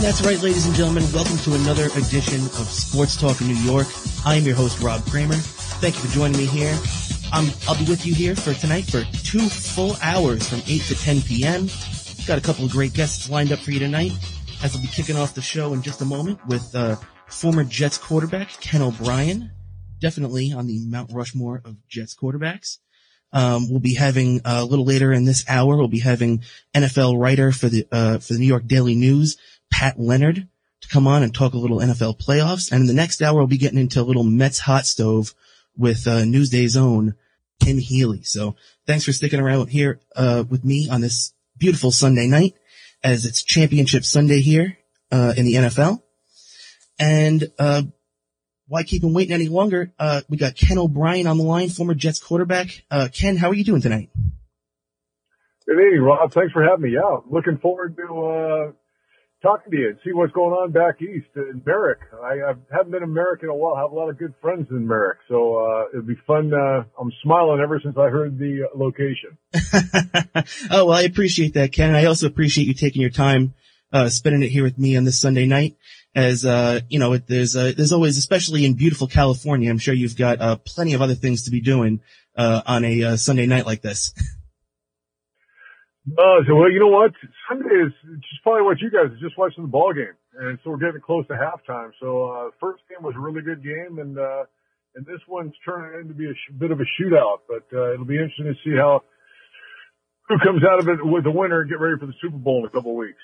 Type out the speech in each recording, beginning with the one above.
And that's right, ladies and gentlemen. Welcome to another edition of Sports Talk in New York. I am your host, Rob Kramer. Thank you for joining me here. Um, I'll be with you here for tonight for two full hours from 8 to 10 p.m. Got a couple of great guests lined up for you tonight, as I'll be kicking off the show in just a moment with uh, former Jets quarterback Ken O'Brien, definitely on the Mount Rushmore of Jets quarterbacks. Um, we'll be having uh, a little later in this hour. We'll be having NFL writer for the uh, for the New York Daily News, Pat Leonard, to come on and talk a little NFL playoffs. And in the next hour, we'll be getting into a little Mets hot stove with uh, Newsday's own Tim Healy. So thanks for sticking around here uh, with me on this beautiful Sunday night, as it's Championship Sunday here uh, in the NFL. And uh, why keep him waiting any longer? Uh, we got Ken O'Brien on the line, former Jets quarterback. Uh, Ken, how are you doing tonight? Good evening, Rob. Thanks for having me out. Looking forward to uh, talking to you and see what's going on back east in Merrick. I, I haven't been in Merrick in a while. I have a lot of good friends in Merrick, so uh, it'll be fun. Uh, I'm smiling ever since I heard the location. oh well, I appreciate that, Ken. I also appreciate you taking your time, uh, spending it here with me on this Sunday night. As uh, you know, it, there's uh, there's always, especially in beautiful California, I'm sure you've got uh, plenty of other things to be doing uh, on a Sunday night like this. Uh, so, well, you know what? Sunday is just probably what you guys are just watching the ball game, and so we're getting close to halftime. So, uh, first game was a really good game, and uh, and this one's turning into be a sh- bit of a shootout. But uh, it'll be interesting to see how who comes out of it with the winner and get ready for the Super Bowl in a couple of weeks.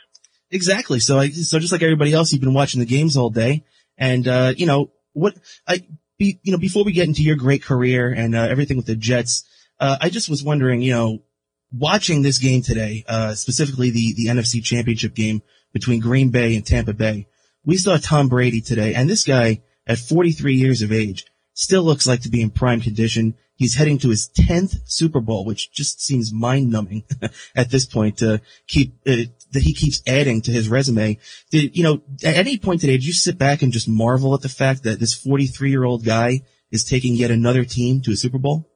Exactly. So I, so just like everybody else, you've been watching the games all day. And, uh, you know, what I, be, you know, before we get into your great career and, uh, everything with the Jets, uh, I just was wondering, you know, watching this game today, uh, specifically the, the NFC championship game between Green Bay and Tampa Bay, we saw Tom Brady today and this guy at 43 years of age still looks like to be in prime condition. He's heading to his 10th Super Bowl, which just seems mind numbing at this point to keep, uh, that he keeps adding to his resume. Did, you know, at any point today, did you sit back and just marvel at the fact that this 43 year old guy is taking yet another team to a Super Bowl?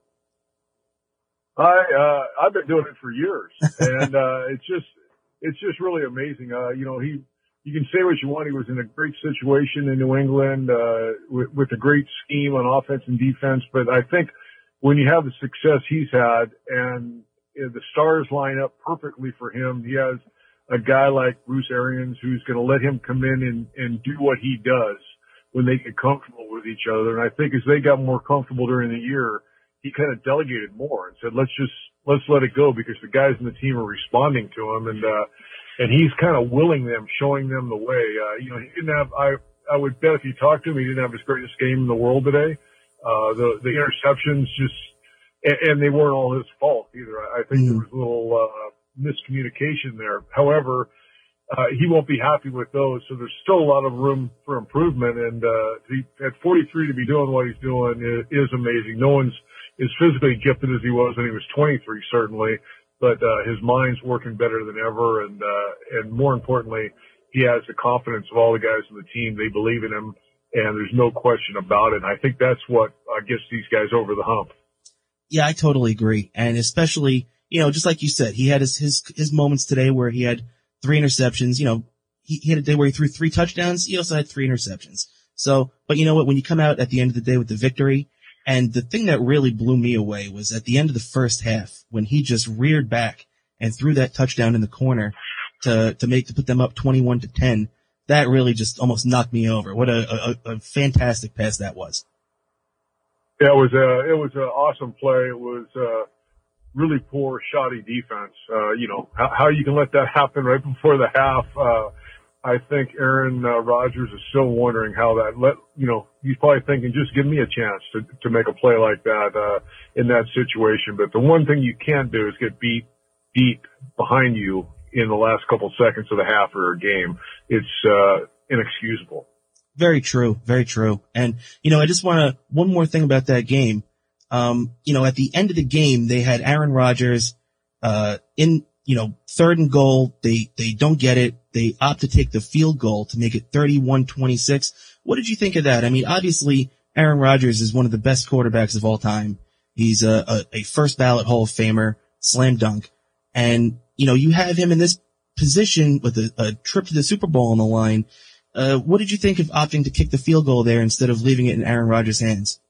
I, uh, I've been doing it for years and, uh, it's just, it's just really amazing. Uh, you know, he, you can say what you want. He was in a great situation in New England, uh, with, with a great scheme on offense and defense. But I think when you have the success he's had and you know, the stars line up perfectly for him, he has a guy like Bruce Arians who's going to let him come in and, and do what he does when they get comfortable with each other. And I think as they got more comfortable during the year, he kind of delegated more and said, let's just, let's let it go because the guys in the team are responding to him. And, uh, and he's kind of willing them, showing them the way. Uh, you know, he didn't have, I, I would bet if you talked to him, he didn't have his greatest game in the world today. Uh, the, the interceptions just, and, and they weren't all his fault either. I, I think there was a little, uh, miscommunication there. However, uh, he won't be happy with those. So there's still a lot of room for improvement. And, uh, he, at 43 to be doing what he's doing is, is amazing. No one's as physically gifted as he was when he was 23, certainly, but, uh, his mind's working better than ever. And, uh, and more importantly, he has the confidence of all the guys on the team. They believe in him and there's no question about it. And I think that's what uh, gets these guys over the hump. Yeah, I totally agree. And especially, you know, just like you said, he had his, his, his moments today where he had three interceptions, you know, he, he had a day where he threw three touchdowns. He also had three interceptions. So, but you know what? When you come out at the end of the day with the victory, and the thing that really blew me away was at the end of the first half when he just reared back and threw that touchdown in the corner to, to make, to put them up 21 to 10. That really just almost knocked me over. What a, a, a fantastic pass that was. Yeah, it was a, it was an awesome play. It was, uh, really poor, shoddy defense. Uh, you know, how, how you can let that happen right before the half. Uh, I think Aaron uh, Rodgers is still wondering how that let, you know, he's probably thinking, just give me a chance to, to make a play like that, uh, in that situation. But the one thing you can't do is get beat deep behind you in the last couple seconds of the half or a game. It's, uh, inexcusable. Very true. Very true. And, you know, I just want to, one more thing about that game. Um, you know, at the end of the game, they had Aaron Rodgers, uh, in, you know, third and goal. They, they don't get it. They opt to take the field goal to make it 31-26. What did you think of that? I mean, obviously Aaron Rodgers is one of the best quarterbacks of all time. He's a, a, a first ballot Hall of Famer, slam dunk. And, you know, you have him in this position with a, a trip to the Super Bowl on the line. Uh, what did you think of opting to kick the field goal there instead of leaving it in Aaron Rodgers' hands?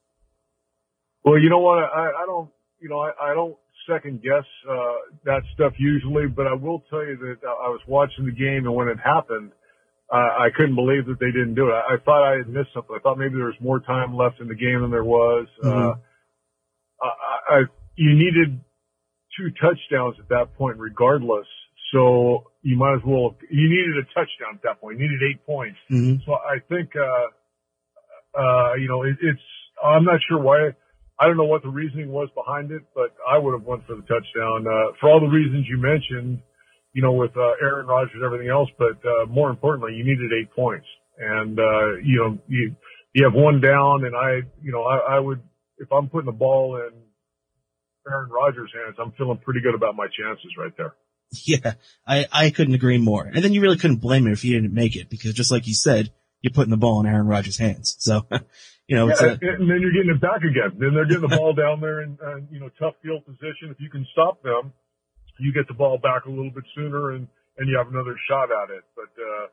Well, you know what? I, I don't, you know, I, I don't second guess uh, that stuff usually, but I will tell you that I was watching the game and when it happened, uh, I couldn't believe that they didn't do it. I, I thought I had missed something. I thought maybe there was more time left in the game than there was. Mm-hmm. Uh, I, I, you needed two touchdowns at that point, regardless. So you might as well. You needed a touchdown at that point. You needed eight points. Mm-hmm. So I think, uh, uh, you know, it, it's. I'm not sure why. I don't know what the reasoning was behind it, but I would have went for the touchdown uh, for all the reasons you mentioned. You know, with uh, Aaron Rodgers and everything else, but uh, more importantly, you needed eight points, and uh, you know, you you have one down, and I, you know, I, I would if I'm putting the ball in Aaron Rodgers' hands, I'm feeling pretty good about my chances right there. Yeah, I, I couldn't agree more. And then you really couldn't blame him if he didn't make it because just like you said, you're putting the ball in Aaron Rodgers' hands. So, you know, yeah, a, and then you're getting it back again. Then they're getting the ball down there in, uh, you know, tough field position. If you can stop them, you get the ball back a little bit sooner and, and you have another shot at it. But, uh,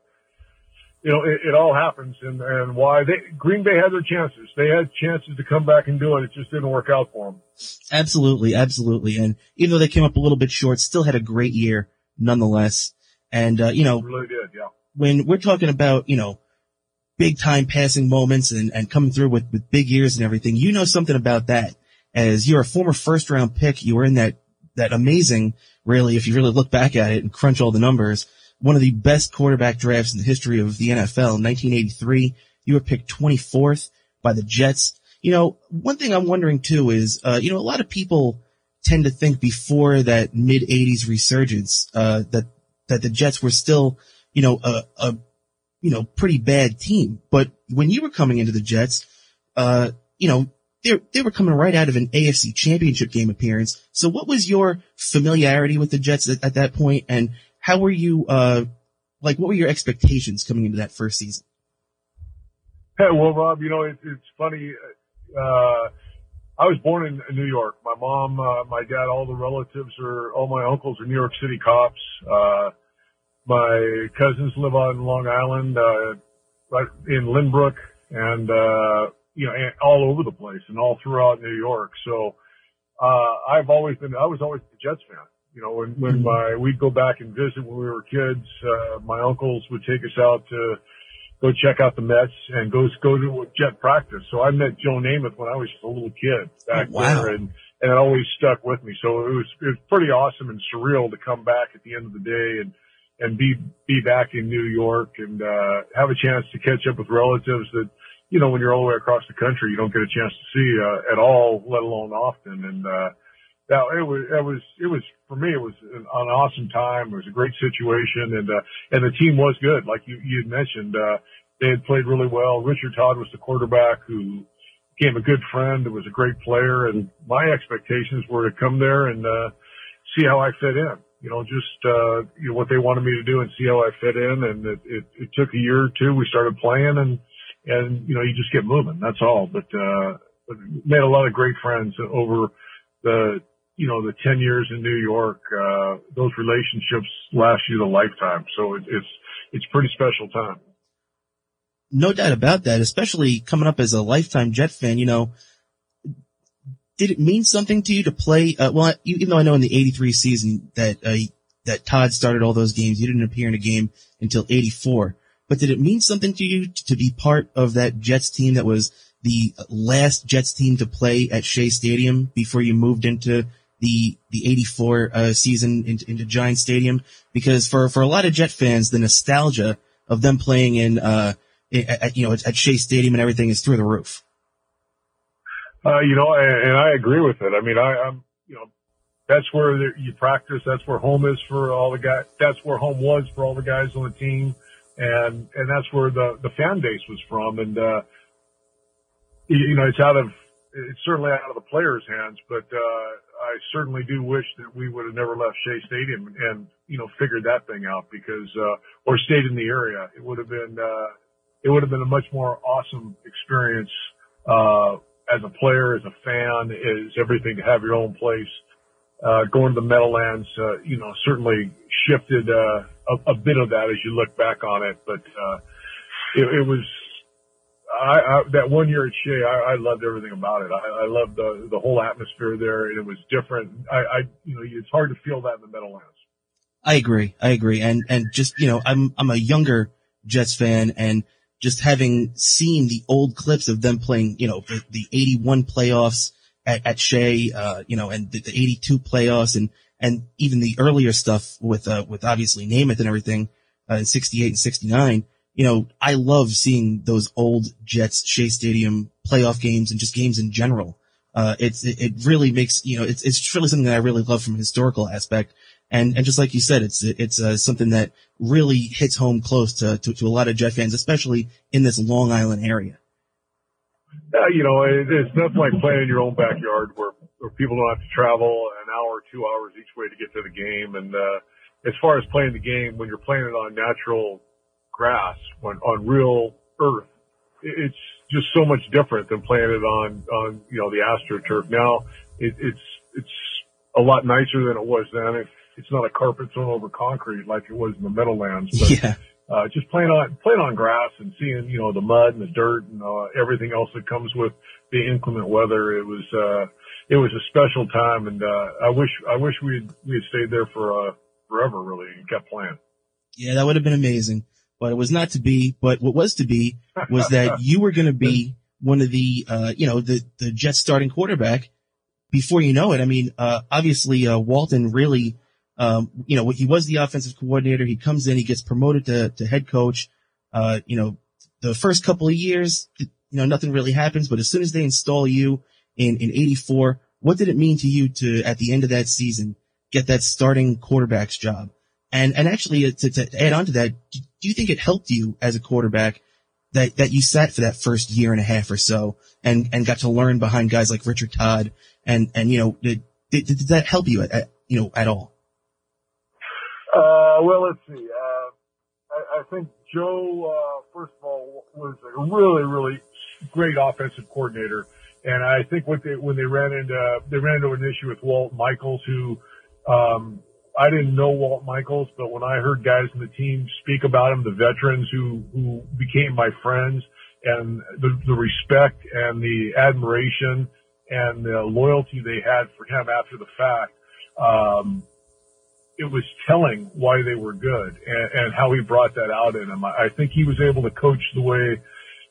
you know, it, it all happens and, and why they, Green Bay had their chances. They had chances to come back and do it. It just didn't work out for them. Absolutely. Absolutely. And even though they came up a little bit short, still had a great year nonetheless. And, uh, you know, really did. Yeah. When we're talking about, you know, big time passing moments and, and coming through with, with big years and everything, you know something about that as you're a former first round pick. You were in that, that amazing, really, if you really look back at it and crunch all the numbers, one of the best quarterback drafts in the history of the NFL. In 1983, you were picked 24th by the Jets. You know, one thing I'm wondering too is, uh, you know, a lot of people tend to think before that mid 80s resurgence, uh, that, that the Jets were still, you know, a, a, you know, pretty bad team. But when you were coming into the Jets, uh, you know, they they were coming right out of an AFC championship game appearance. So what was your familiarity with the Jets at, at that point and how were you, uh, like, what were your expectations coming into that first season? Hey, well, Rob, you know, it, it's funny. Uh, I was born in, New York. My mom, uh, my dad, all the relatives are, all my uncles are New York City cops. Uh, my cousins live on Long Island, uh, right in Lynbrook and, uh, you know, and all over the place and all throughout New York. So, uh, I've always been, I was always a Jets fan. You know, when, when mm-hmm. my, we'd go back and visit when we were kids, uh, my uncles would take us out to go check out the Mets and go, go to jet practice. So I met Joe Namath when I was just a little kid back oh, wow. there and, and it always stuck with me. So it was, it was pretty awesome and surreal to come back at the end of the day and, and be, be back in New York and, uh, have a chance to catch up with relatives that, you know, when you're all the way across the country, you don't get a chance to see, uh, at all, let alone often. And, uh, that it was it was it was for me it was an, an awesome time. It was a great situation, and uh, and the team was good. Like you you had mentioned, uh, they had played really well. Richard Todd was the quarterback who became a good friend. It was a great player, and my expectations were to come there and uh, see how I fit in. You know, just uh, you know, what they wanted me to do and see how I fit in. And it, it, it took a year or two. We started playing, and and you know, you just get moving. That's all. But uh, made a lot of great friends over the you know, the 10 years in New York, uh, those relationships last you the lifetime. So it, it's, it's pretty special time. No doubt about that, especially coming up as a lifetime Jet fan, you know, did it mean something to you to play, uh, well, even though I know in the 83 season that, uh, that Todd started all those games, you didn't appear in a game until 84, but did it mean something to you to be part of that Jets team that was the last Jets team to play at Shea Stadium before you moved into the the 84 uh, season into, into Giant Stadium because for for a lot of Jet fans the nostalgia of them playing in uh at, you know at, at Shea Stadium and everything is through the roof. Uh, you know, and, and I agree with it. I mean, I, I'm you know that's where you practice. That's where home is for all the guys. That's where home was for all the guys on the team. and and that's where the the fan base was from. And uh, you know, it's out of it's certainly out of the players' hands, but uh, I certainly do wish that we would have never left Shea Stadium and you know figured that thing out because uh, or stayed in the area. It would have been uh, it would have been a much more awesome experience uh, as a player, as a fan, is everything to have your own place. Uh, going to the Meadowlands, uh, you know, certainly shifted uh, a, a bit of that as you look back on it, but uh, it, it was I, I, that one year at Shea, I, I loved everything about it. I, I loved the the whole atmosphere there, and it was different. I, I, you know, it's hard to feel that in the Meadowlands. I agree. I agree. And and just you know, I'm I'm a younger Jets fan, and just having seen the old clips of them playing, you know, the, the 81 playoffs at, at Shea, uh, you know, and the, the 82 playoffs, and and even the earlier stuff with uh with obviously Namath and everything uh, in 68 and 69 you know, I love seeing those old Jets Shea Stadium playoff games and just games in general. Uh, it's, it, it, really makes, you know, it's, it's really something that I really love from a historical aspect. And, and just like you said, it's, it's, uh, something that really hits home close to, to, to, a lot of Jet fans, especially in this Long Island area. Uh, you know, it, it's nothing like playing in your own backyard where, where people don't have to travel an hour or two hours each way to get to the game. And, uh, as far as playing the game, when you're playing it on natural grass on, on real earth. It's just so much different than playing it on, on, you know, the AstroTurf. Now it, it's, it's a lot nicer than it was then. It's not a carpet thrown over concrete like it was in the Meadowlands, but, yeah. uh, just playing on, playing on grass and seeing, you know, the mud and the dirt and, uh, everything else that comes with the inclement weather. It was, uh, it was a special time and, uh, I wish, I wish we had, we had stayed there for, uh, forever really and kept playing. Yeah, that would have been amazing but it was not to be. But what was to be was that you were going to be one of the, uh, you know, the, the Jets starting quarterback before you know it. I mean, uh, obviously, uh, Walton really, um, you know, he was the offensive coordinator. He comes in, he gets promoted to, to head coach. Uh, you know, the first couple of years, you know, nothing really happens, but as soon as they install you in, in 84, what did it mean to you to, at the end of that season, get that starting quarterback's job? And, and actually uh, to, to add on to that, do you think it helped you as a quarterback that, that you sat for that first year and a half or so and, and got to learn behind guys like Richard Todd and, and, you know, did, did, did that help you at, at, you know, at all? Uh, well, let's see. Uh, I, I think Joe, uh, first of all, was a really, really great offensive coordinator. And I think what they, when they ran into, they ran into an issue with Walt Michaels, who, um, I didn't know Walt Michaels, but when I heard guys in the team speak about him, the veterans who, who became my friends and the, the respect and the admiration and the loyalty they had for him after the fact, um, it was telling why they were good and, and how he brought that out in them. I think he was able to coach the way,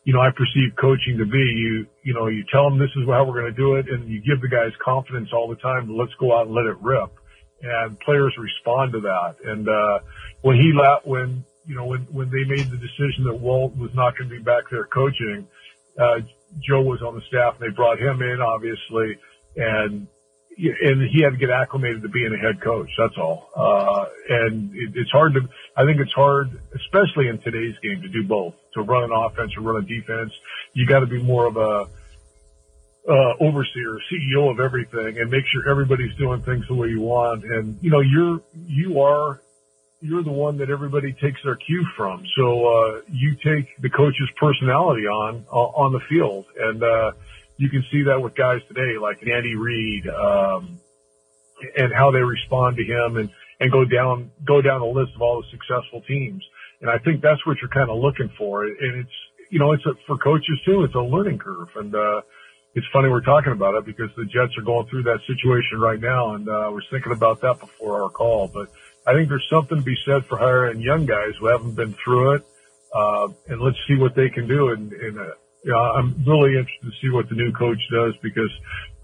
you know, I perceive coaching to be. You, you know, you tell them this is how we're going to do it and you give the guys confidence all the time. Let's go out and let it rip and players respond to that. And uh, when he left, when you know, when when they made the decision that Walt was not going to be back there coaching, uh, Joe was on the staff, and they brought him in, obviously, and and he had to get acclimated to being a head coach. That's all. Uh, and it, it's hard to, I think it's hard, especially in today's game, to do both. To run an offense or run a defense, you got to be more of a uh, overseer, CEO of everything, and make sure everybody's doing things the way you want. And you know, you're you are you're the one that everybody takes their cue from. So uh, you take the coach's personality on uh, on the field, and uh, you can see that with guys today like Andy Reid um, and how they respond to him, and and go down go down the list of all the successful teams. And I think that's what you're kind of looking for. And it's you know, it's a, for coaches too. It's a learning curve, and uh, it's funny we're talking about it because the Jets are going through that situation right now, and uh, we're thinking about that before our call. But I think there's something to be said for hiring young guys who haven't been through it, uh, and let's see what they can do. And, and uh, know, I'm really interested to see what the new coach does because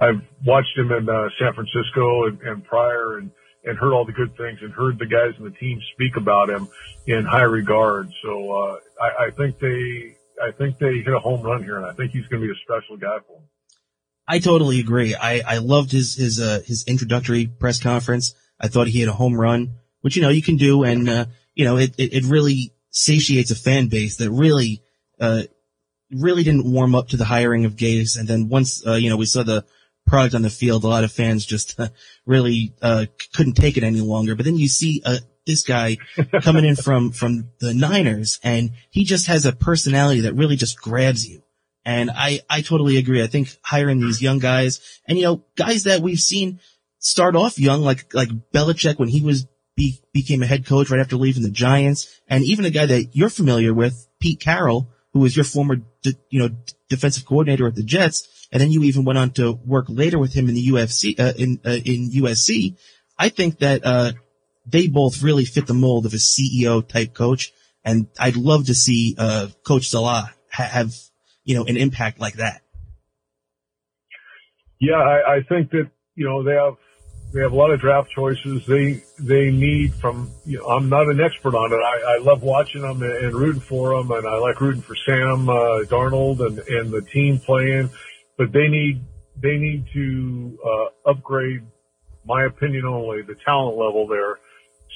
I've watched him in uh, San Francisco and, and prior, and and heard all the good things, and heard the guys in the team speak about him in high regard. So uh, I, I think they. I think they hit a home run here, and I think he's going to be a special guy for them. I totally agree. I, I loved his his uh, his introductory press conference. I thought he had a home run, which you know you can do, and uh, you know it, it, it really satiates a fan base that really, uh, really didn't warm up to the hiring of Gase. And then once, uh, you know, we saw the product on the field, a lot of fans just uh, really, uh, couldn't take it any longer. But then you see, uh, this guy coming in from, from the Niners and he just has a personality that really just grabs you. And I, I totally agree. I think hiring these young guys and, you know, guys that we've seen start off young, like, like Belichick when he was, be, became a head coach right after leaving the Giants. And even a guy that you're familiar with, Pete Carroll, who was your former, you know, defensive coordinator at the Jets. And then you even went on to work later with him in the UFC, uh, in, uh, in USC. I think that, uh, they both really fit the mold of a CEO type coach. And I'd love to see, uh, Coach Salah ha- have, you know, an impact like that. Yeah, I, I think that, you know, they have, they have a lot of draft choices. They, they need from, you know, I'm not an expert on it. I, I love watching them and, and rooting for them. And I like rooting for Sam, uh, Darnold and, and the team playing, but they need, they need to, uh, upgrade my opinion only, the talent level there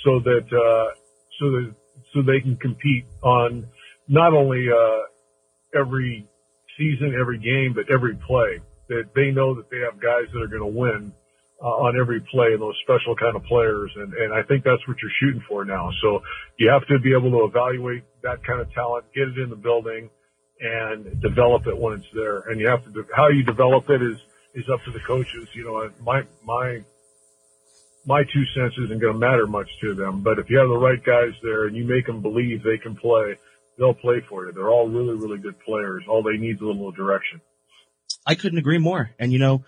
so that uh, so that so they can compete on not only uh, every season, every game, but every play. That they know that they have guys that are going to win uh, on every play, those special kind of players. And and I think that's what you're shooting for now. So you have to be able to evaluate that kind of talent, get it in the building, and develop it when it's there. And you have to how you develop it is is up to the coaches. You know, my my my two cents isn't going to matter much to them. But if you have the right guys there and you make them believe they can play, they'll play for you. They're all really, really good players. All they need is a little direction. I couldn't agree more. And you know,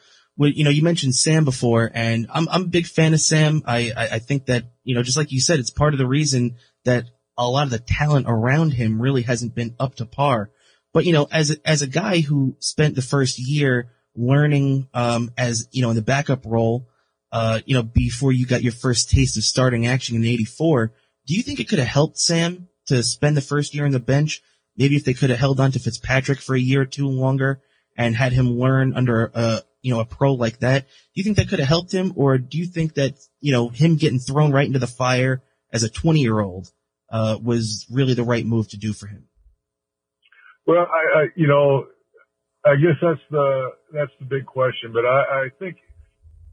you know, you mentioned Sam before, and I'm I'm a big fan of Sam. I, I I think that you know, just like you said, it's part of the reason that a lot of the talent around him really hasn't been up to par. But you know, as as a guy who spent the first year learning, um, as you know, in the backup role uh, you know, before you got your first taste of starting action in 84. Do you think it could have helped Sam to spend the first year on the bench? Maybe if they could have held on to Fitzpatrick for a year or two longer and had him learn under a, you know, a pro like that. Do you think that could have helped him? Or do you think that, you know, him getting thrown right into the fire as a 20 year old, uh, was really the right move to do for him? Well, I, I you know, I guess that's the, that's the big question, but I, I think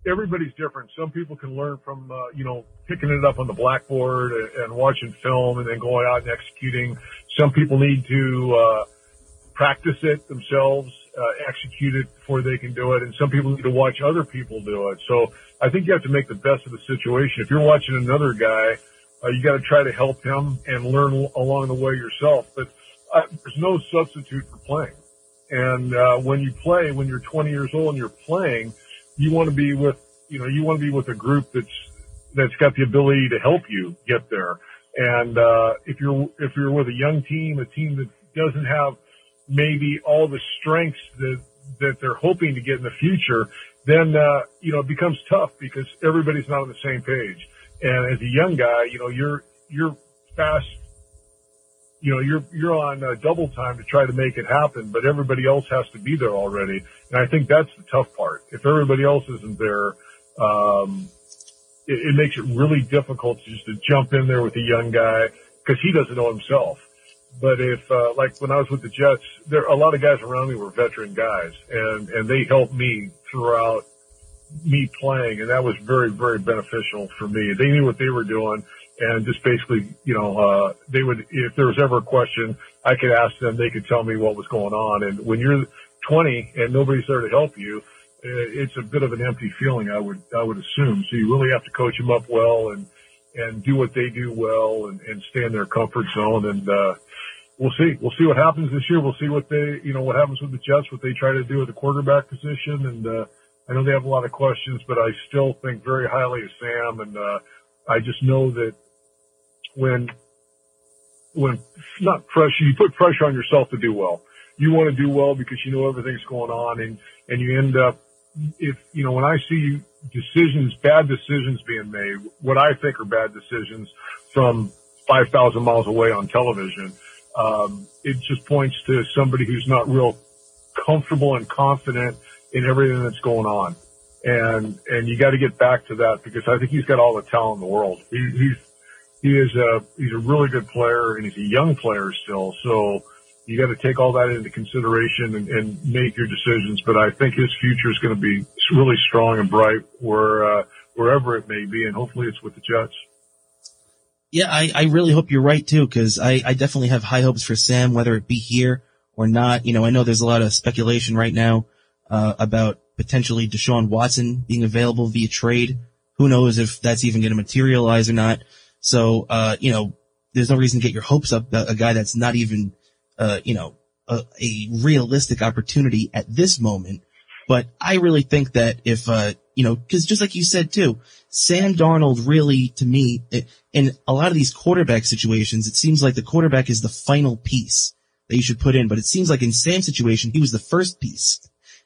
everybody's different. Some people can learn from, uh, you know, picking it up on the blackboard and, and watching film and then going out and executing. Some people need to, uh, practice it themselves, uh, execute it before they can do it. And some people need to watch other people do it. So I think you have to make the best of the situation. If you're watching another guy, uh, you got to try to help him and learn along the way yourself. But uh, there's no substitute for playing. And uh, when you play, when you're 20 years old and you're playing, you want to be with, you know, you want to be with a group that's, that's got the ability to help you get there. And, uh, if you're, if you're with a young team, a team that doesn't have maybe all the strengths that, that they're hoping to get in the future, then, uh, you know, it becomes tough because everybody's not on the same page. And as a young guy, you know, you're, you're fast you know, you're, you're on uh, double time to try to make it happen, but everybody else has to be there already. And I think that's the tough part. If everybody else isn't there, um, it, it makes it really difficult to just to jump in there with a young guy because he doesn't know himself. But if, uh, like when I was with the Jets, there, a lot of guys around me were veteran guys and, and they helped me throughout me playing. And that was very, very beneficial for me. They knew what they were doing and just basically, you know, uh, they would, if there was ever a question, I could ask them, they could tell me what was going on. And when you're 20 and nobody's there to help you, it's a bit of an empty feeling, I would, I would assume. So you really have to coach them up well and, and do what they do well and, and stay in their comfort zone. And, uh, we'll see, we'll see what happens this year. We'll see what they, you know, what happens with the Jets, what they try to do at the quarterback position. And, uh, I know they have a lot of questions, but I still think very highly of Sam and, uh, I just know that when when not pressure, you put pressure on yourself to do well. You want to do well because you know everything's going on, and and you end up if you know when I see decisions, bad decisions being made, what I think are bad decisions from five thousand miles away on television, um, it just points to somebody who's not real comfortable and confident in everything that's going on. And, and you got to get back to that because I think he's got all the talent in the world. He, he's, he is a he's a really good player and he's a young player still. So you got to take all that into consideration and, and make your decisions. But I think his future is going to be really strong and bright where uh, wherever it may be, and hopefully it's with the Jets. Yeah, I, I really hope you're right too, because I, I definitely have high hopes for Sam, whether it be here or not. You know, I know there's a lot of speculation right now uh, about potentially Deshaun Watson being available via trade. Who knows if that's even going to materialize or not? So, uh, you know, there's no reason to get your hopes up. A, a guy that's not even, uh, you know, a, a, realistic opportunity at this moment. But I really think that if, uh, you know, cause just like you said too, Sam Darnold really, to me, in a lot of these quarterback situations, it seems like the quarterback is the final piece that you should put in. But it seems like in Sam's situation, he was the first piece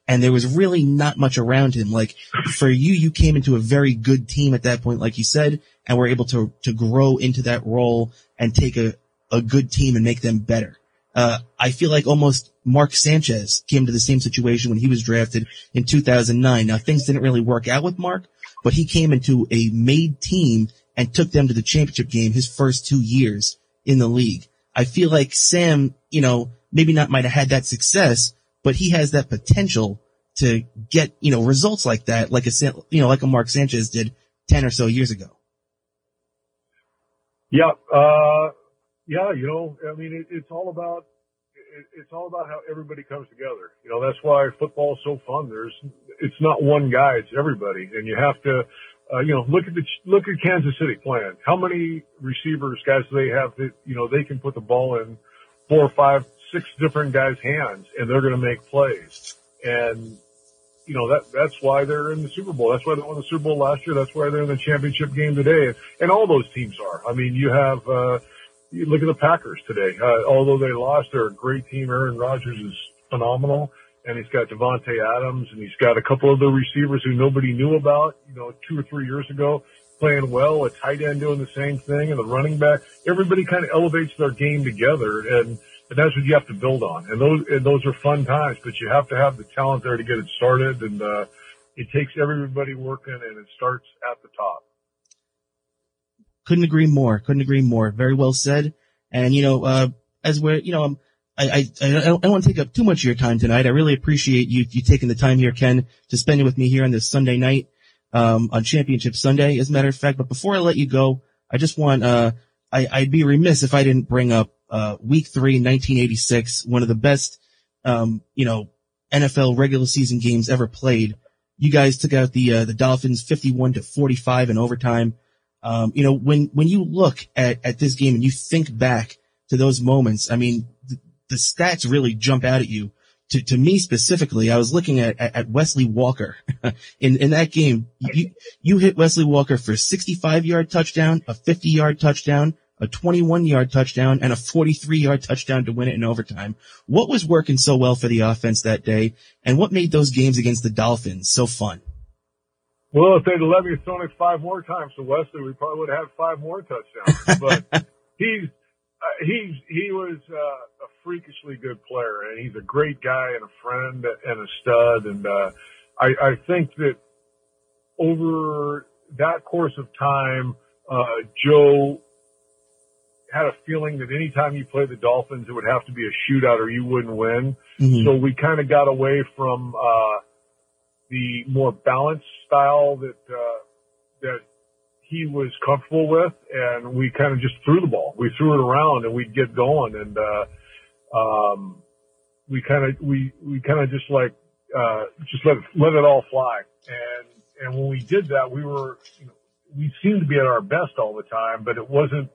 and there was really not much around him. Like for you, you came into a very good team at that point, like you said, and were able to, to grow into that role and take a, a good team and make them better. Uh, I feel like almost Mark Sanchez came to the same situation when he was drafted in 2009. Now things didn't really work out with Mark, but he came into a made team and took them to the championship game his first two years in the league. I feel like Sam, you know, maybe not might have had that success, but he has that potential to get, you know, results like that, like a, you know, like a Mark Sanchez did 10 or so years ago. Yeah. Uh, yeah. You know, I mean, it, it's all about, it, it's all about how everybody comes together. You know, that's why football is so fun. There's, it's not one guy, it's everybody. And you have to, uh, you know, look at the, look at Kansas City playing. How many receivers, guys, they have that, you know, they can put the ball in four five, six different guys' hands and they're going to make plays. And, you know, that, that's why they're in the Super Bowl. That's why they won the Super Bowl last year. That's why they're in the championship game today. And all those teams are. I mean, you have, uh, you look at the Packers today. Uh, although they lost, they're a great team. Aaron Rodgers is phenomenal. And he's got Davante Adams and he's got a couple of the receivers who nobody knew about, you know, two or three years ago playing well, a tight end doing the same thing and the running back. Everybody kind of elevates their game together. And, and that's what you have to build on. And those and those are fun times, but you have to have the talent there to get it started. And uh, it takes everybody working, and it starts at the top. Couldn't agree more. Couldn't agree more. Very well said. And you know, uh, as we're you know, um, I I I don't, I don't want to take up too much of your time tonight. I really appreciate you you taking the time here, Ken, to spend it with me here on this Sunday night um, on Championship Sunday, as a matter of fact. But before I let you go, I just want uh, I, I'd be remiss if I didn't bring up uh, week three, 1986, one of the best, um, you know, NFL regular season games ever played. You guys took out the, uh, the Dolphins 51 to 45 in overtime. Um, you know, when, when you look at, at this game and you think back to those moments, I mean, the, the stats really jump out at you. To, to me specifically, I was looking at, at Wesley Walker in, in that game. You, you hit Wesley Walker for a 65 yard touchdown, a 50 yard touchdown, a 21 yard touchdown and a 43 yard touchdown to win it in overtime. What was working so well for the offense that day and what made those games against the Dolphins so fun? Well, if they'd let me thrown it five more times to Wesley, we probably would have five more touchdowns. But he's, uh, he's, he was uh, a freakishly good player and he's a great guy and a friend and a stud. And, uh, I, I think that over that course of time, uh, Joe had a feeling that anytime you play the Dolphins, it would have to be a shootout or you wouldn't win. Mm-hmm. So we kind of got away from, uh, the more balanced style that, uh, that he was comfortable with. And we kind of just threw the ball. We threw it around and we'd get going. And, uh, um, we kind of, we, we kind of just like, uh, just let it, let it all fly. And, and when we did that, we were, you know, we seemed to be at our best all the time, but it wasn't,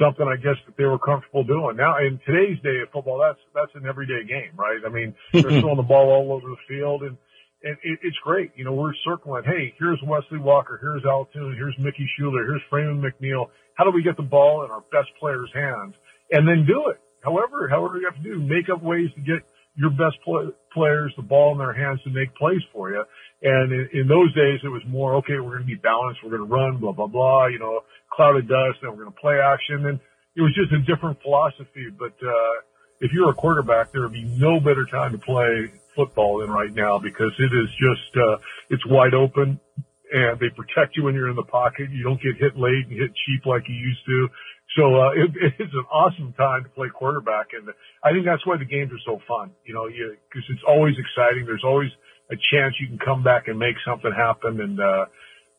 something I guess that they were comfortable doing. Now in today's day of football, that's that's an everyday game, right? I mean, they're throwing the ball all over the field, and and it, it's great. You know, we're circling. Hey, here's Wesley Walker. Here's Al Toon. Here's Mickey Shuler. Here's Freeman McNeil. How do we get the ball in our best players' hands and then do it? However, however you have to do, make up ways to get your best play, players the ball in their hands to make plays for you. And in, in those days, it was more, okay, we're going to be balanced. We're going to run, blah, blah, blah, you know, cloud of dust and we're going to play action. And it was just a different philosophy. But, uh, if you're a quarterback, there would be no better time to play football than right now because it is just, uh, it's wide open and they protect you when you're in the pocket. You don't get hit late and hit cheap like you used to. So uh, it, it's an awesome time to play quarterback, and I think that's why the games are so fun. You know, because it's always exciting. There's always a chance you can come back and make something happen, and uh,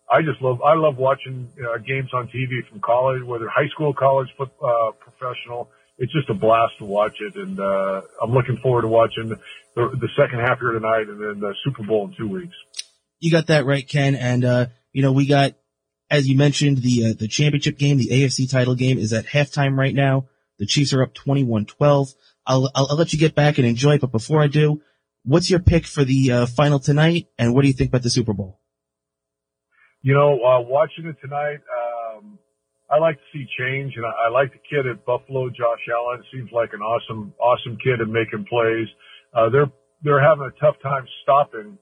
I just love I love watching uh, games on TV from college, whether high school, college, uh, professional. It's just a blast to watch it, and uh, I'm looking forward to watching the, the second half here tonight, and then the Super Bowl in two weeks. You got that right, Ken, and uh, you know we got as you mentioned, the uh, the championship game, the AFC title game, is at halftime right now. The Chiefs are up 21-12. I'll, I'll, I'll let you get back and enjoy it, but before I do, what's your pick for the uh, final tonight, and what do you think about the Super Bowl? You know, uh, watching it tonight, um, I like to see change, and I, I like the kid at Buffalo, Josh Allen. Seems like an awesome, awesome kid and making plays. Uh, they're they're having a tough time stopping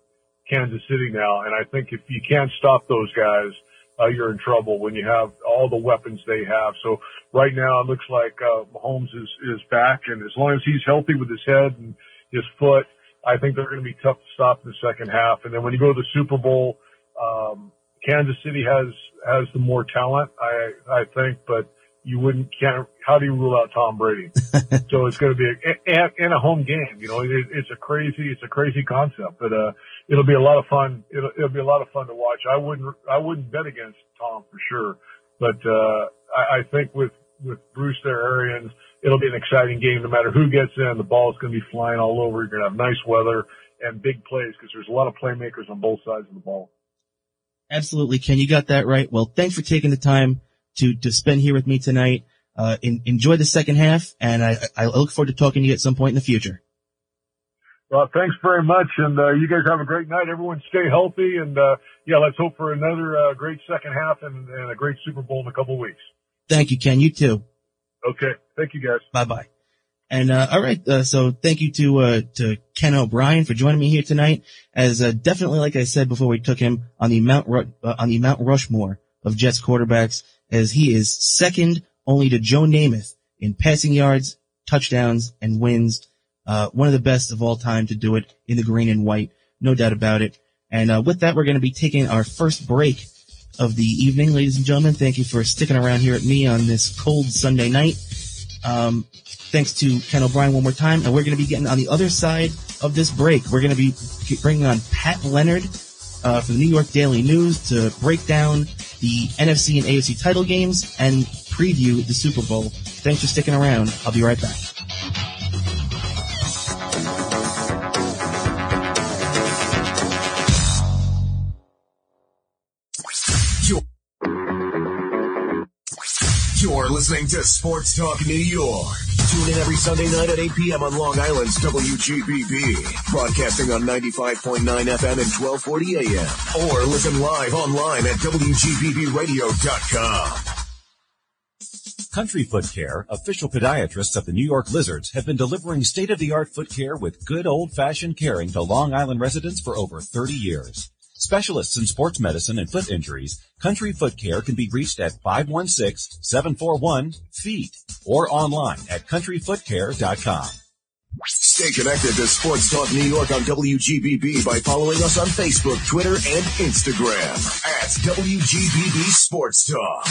Kansas City now, and I think if you can't stop those guys, uh, you're in trouble when you have all the weapons they have. So right now it looks like uh, Mahomes is is back, and as long as he's healthy with his head and his foot, I think they're going to be tough to stop in the second half. And then when you go to the Super Bowl, um, Kansas City has has the more talent, I I think, but you wouldn't can't. How do you rule out Tom Brady? so it's going to be a, in a home game. You know, it, it's a crazy it's a crazy concept, but uh, it'll be a lot of fun. It'll, it'll be a lot of fun to watch. I wouldn't, I wouldn't bet against Tom for sure, but, uh, I, I think with, with Bruce there, Arians, it'll be an exciting game no matter who gets in. The ball is going to be flying all over. You're going to have nice weather and big plays because there's a lot of playmakers on both sides of the ball. Absolutely, Ken. You got that right. Well, thanks for taking the time to, to spend here with me tonight. Uh, in, enjoy the second half and I, I look forward to talking to you at some point in the future. Well, thanks very much, and uh, you guys have a great night. Everyone, stay healthy, and uh, yeah, let's hope for another uh, great second half and, and, a great Super Bowl in a couple weeks. Thank you, Ken. You too. Okay, thank you, guys. Bye bye. And uh, all right, uh, so thank you to uh, to Ken O'Brien for joining me here tonight. As definitely, like I said before, we took him on the Mount Ru- on the Mount Rushmore of Jets quarterbacks, as he is second only to Joe Namath in passing yards, touchdowns, and wins uh, one of the best of all time to do it in the green and white, no doubt about it. And uh, with that, we're going to be taking our first break of the evening, ladies and gentlemen. Thank you for sticking around here at me on this cold Sunday night. Um, thanks to Ken O'Brien one more time, and we're going to be getting on the other side of this break. We're going to be bringing on Pat Leonard uh, from the New York Daily News to break down the NFC and AFC title games and preview the Super Bowl. Thanks for sticking around. I'll be right back. Listening to Sports Talk New York. Tune in every Sunday night at 8 p.m. on Long Island's WGBB. Broadcasting on 95.9 FM and 1240 AM. Or listen live online at WGBBradio.com. Country Foot Care, official podiatrists of the New York Lizards, have been delivering state-of-the-art foot care with good old-fashioned caring to Long Island residents for over 30 years. Specialists in sports medicine and foot injuries, Country Foot Care can be reached at 516-741-FEET or online at countryfootcare.com. Stay connected to Sports Talk New York on WGBB by following us on Facebook, Twitter, and Instagram at WGBB Sports Talk.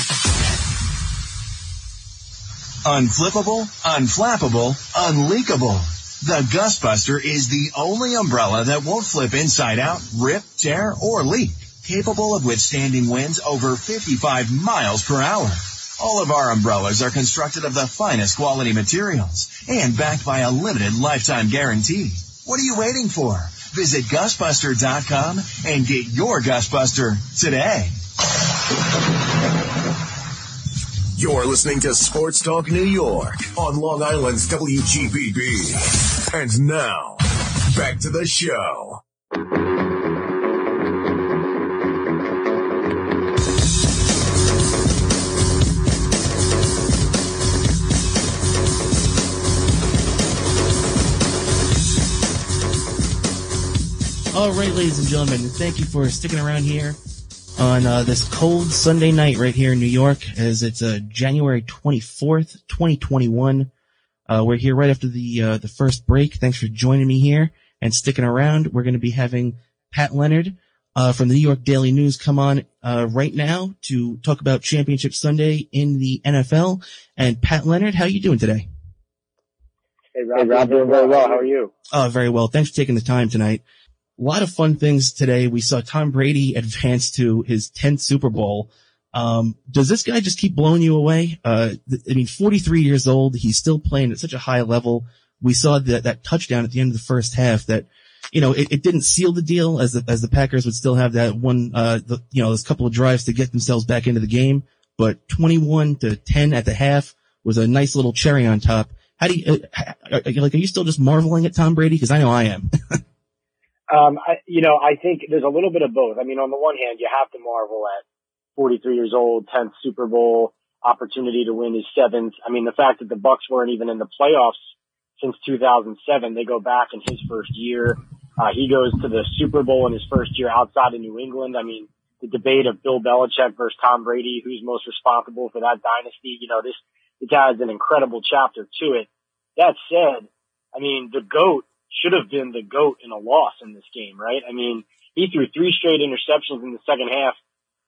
Unflippable, unflappable, unleakable. The Gustbuster is the only umbrella that won't flip inside out, rip, tear, or leak, capable of withstanding winds over 55 miles per hour. All of our umbrellas are constructed of the finest quality materials and backed by a limited lifetime guarantee. What are you waiting for? Visit gustbuster.com and get your Gustbuster today. You're listening to Sports Talk New York on Long Island's WGBB. And now, back to the show. All right, ladies and gentlemen, thank you for sticking around here on uh, this cold Sunday night right here in New York, as it's uh, January 24th, 2021. Uh, we're here right after the uh, the first break. Thanks for joining me here and sticking around. We're going to be having Pat Leonard uh, from the New York Daily News come on uh, right now to talk about Championship Sunday in the NFL. And Pat Leonard, how are you doing today? Hey, Rob, hey, Rob doing very well. How are you? Oh, very well. Thanks for taking the time tonight. A lot of fun things today. We saw Tom Brady advance to his 10th Super Bowl. Um, does this guy just keep blowing you away? Uh, I mean, 43 years old. He's still playing at such a high level. We saw that, that touchdown at the end of the first half that, you know, it, it didn't seal the deal as the, as the Packers would still have that one, uh, the, you know, those couple of drives to get themselves back into the game. But 21 to 10 at the half was a nice little cherry on top. How do you, uh, like, are you still just marveling at Tom Brady? Cause I know I am. um, I, you know, I think there's a little bit of both. I mean, on the one hand, you have to marvel at 43 years old, 10th Super Bowl opportunity to win his seventh. I mean, the fact that the Bucs weren't even in the playoffs since 2007, they go back in his first year. Uh, he goes to the Super Bowl in his first year outside of New England. I mean, the debate of Bill Belichick versus Tom Brady, who's most responsible for that dynasty. You know, this, it has an incredible chapter to it. That said, I mean, the GOAT should have been the GOAT in a loss in this game, right? I mean, he threw three straight interceptions in the second half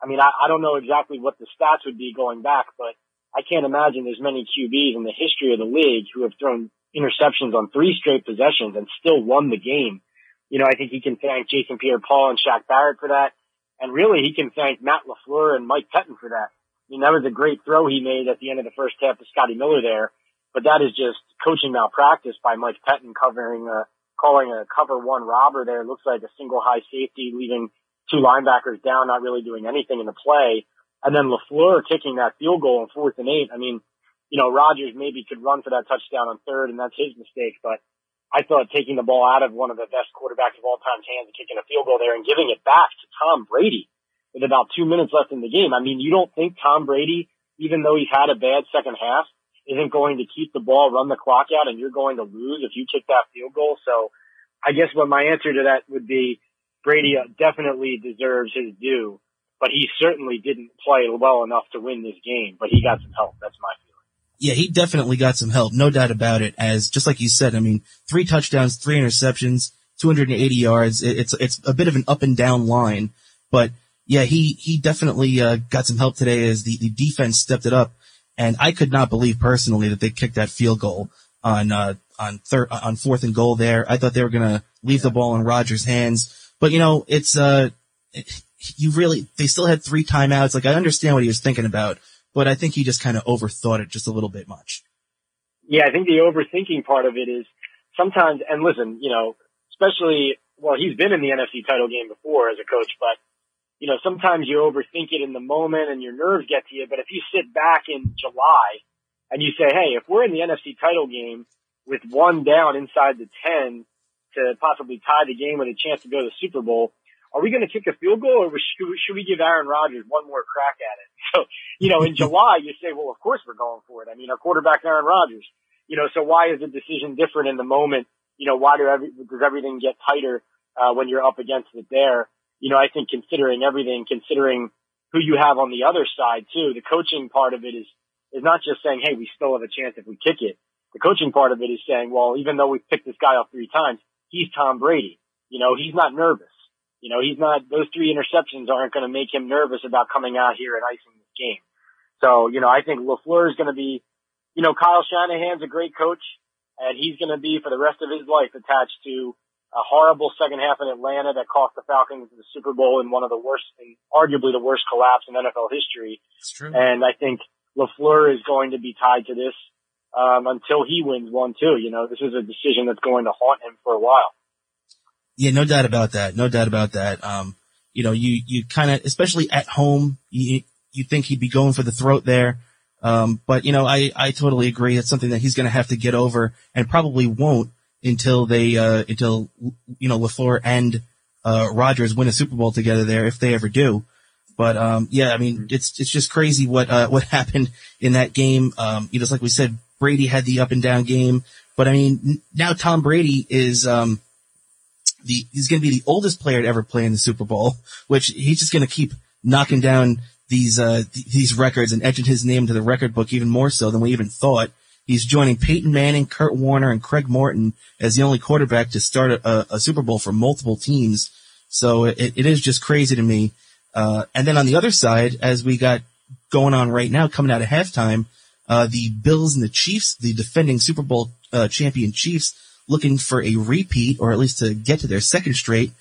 I mean, I, I don't know exactly what the stats would be going back, but I can't imagine there's many QBs in the history of the league who have thrown interceptions on three straight possessions and still won the game. You know, I think he can thank Jason Pierre-Paul and Shaq Barrett for that. And really, he can thank Matt LaFleur and Mike Pettine for that. I mean, that was a great throw he made at the end of the first half to Scotty Miller there. But that is just coaching malpractice by Mike Pettine covering a, calling a cover one robber there. It looks like a single high safety, leaving two linebackers down, not really doing anything in the play. And then LaFleur kicking that field goal on fourth and eight. I mean, you know, Rodgers maybe could run for that touchdown on third and that's his mistake, but I thought taking the ball out of one of the best quarterbacks of all time's hands and kicking a field goal there and giving it back to Tom Brady with about two minutes left in the game. I mean, you don't think Tom Brady, even though he's had a bad second half, isn't going to keep the ball, run the clock out, and you're going to lose if you kick that field goal. So I guess what my answer to that would be, Brady uh, definitely deserves his due, but he certainly didn't play well enough to win this game. But he got some help. That's my feeling. Yeah, he definitely got some help, no doubt about it. As just like you said, I mean, three touchdowns, three interceptions, 280 yards. It's it's a bit of an up and down line, but yeah, he he definitely uh, got some help today as the, the defense stepped it up. And I could not believe personally that they kicked that field goal on uh, on third on fourth and goal there. I thought they were gonna leave yeah. the ball in Rodgers' hands but you know, it's uh, you really they still had three timeouts. Like I understand what he was thinking about, but I think he just kind of overthought it just a little bit much. Yeah, I think the overthinking part of it is sometimes, and listen, you know, especially well, he's been in the NFC title game before as a coach, but you know, sometimes you overthink it in the moment and your nerves get to you. But if you sit back in July and you say, hey, if we're in the NFC title game with one down inside the 10 to possibly tie the game with a chance to go to the Super Bowl. Are we going to kick a field goal or should we give Aaron Rodgers one more crack at it? So, you know, in July, you say, well, of course we're going for it. I mean, our quarterback, Aaron Rodgers, you know, so why is the decision different in the moment? You know, why do every, does everything get tighter, uh, when you're up against it there? You know, I think considering everything, considering who you have on the other side too, the coaching part of it is, is not just saying, Hey, we still have a chance if we kick it. The coaching part of it is saying, well, even though we've picked this guy off three times, he's Tom Brady. You know, he's not nervous. You know, he's not, those three interceptions aren't going to make him nervous about coming out here and icing this game. So, you know, I think LaFleur is going to be, you know, Kyle Shanahan's a great coach and he's going to be for the rest of his life attached to a horrible second half in Atlanta that cost the Falcons the Super Bowl in one of the worst and arguably the worst collapse in NFL history. It's true. And I think LaFleur is going to be tied to this um, until he wins one too. You know, this is a decision that's going to haunt him for a while. Yeah, no doubt about that. No doubt about that. Um, you know, you, you kind of, especially at home, you, you think he'd be going for the throat there. Um, but you know, I, I totally agree. It's something that he's going to have to get over and probably won't until they, uh, until, you know, LaFleur and, uh, Rodgers win a Super Bowl together there if they ever do. But, um, yeah, I mean, it's, it's just crazy what, uh, what happened in that game. Um, you know, it's like we said, Brady had the up and down game, but I mean, now Tom Brady is, um, the, he's going to be the oldest player to ever play in the Super Bowl, which he's just going to keep knocking down these, uh, th- these records and etching his name to the record book even more so than we even thought. He's joining Peyton Manning, Kurt Warner, and Craig Morton as the only quarterback to start a, a Super Bowl for multiple teams. So it, it is just crazy to me. Uh, and then on the other side, as we got going on right now, coming out of halftime, uh, the Bills and the Chiefs, the defending Super Bowl uh, champion Chiefs, looking for a repeat or at least to get to their second straight.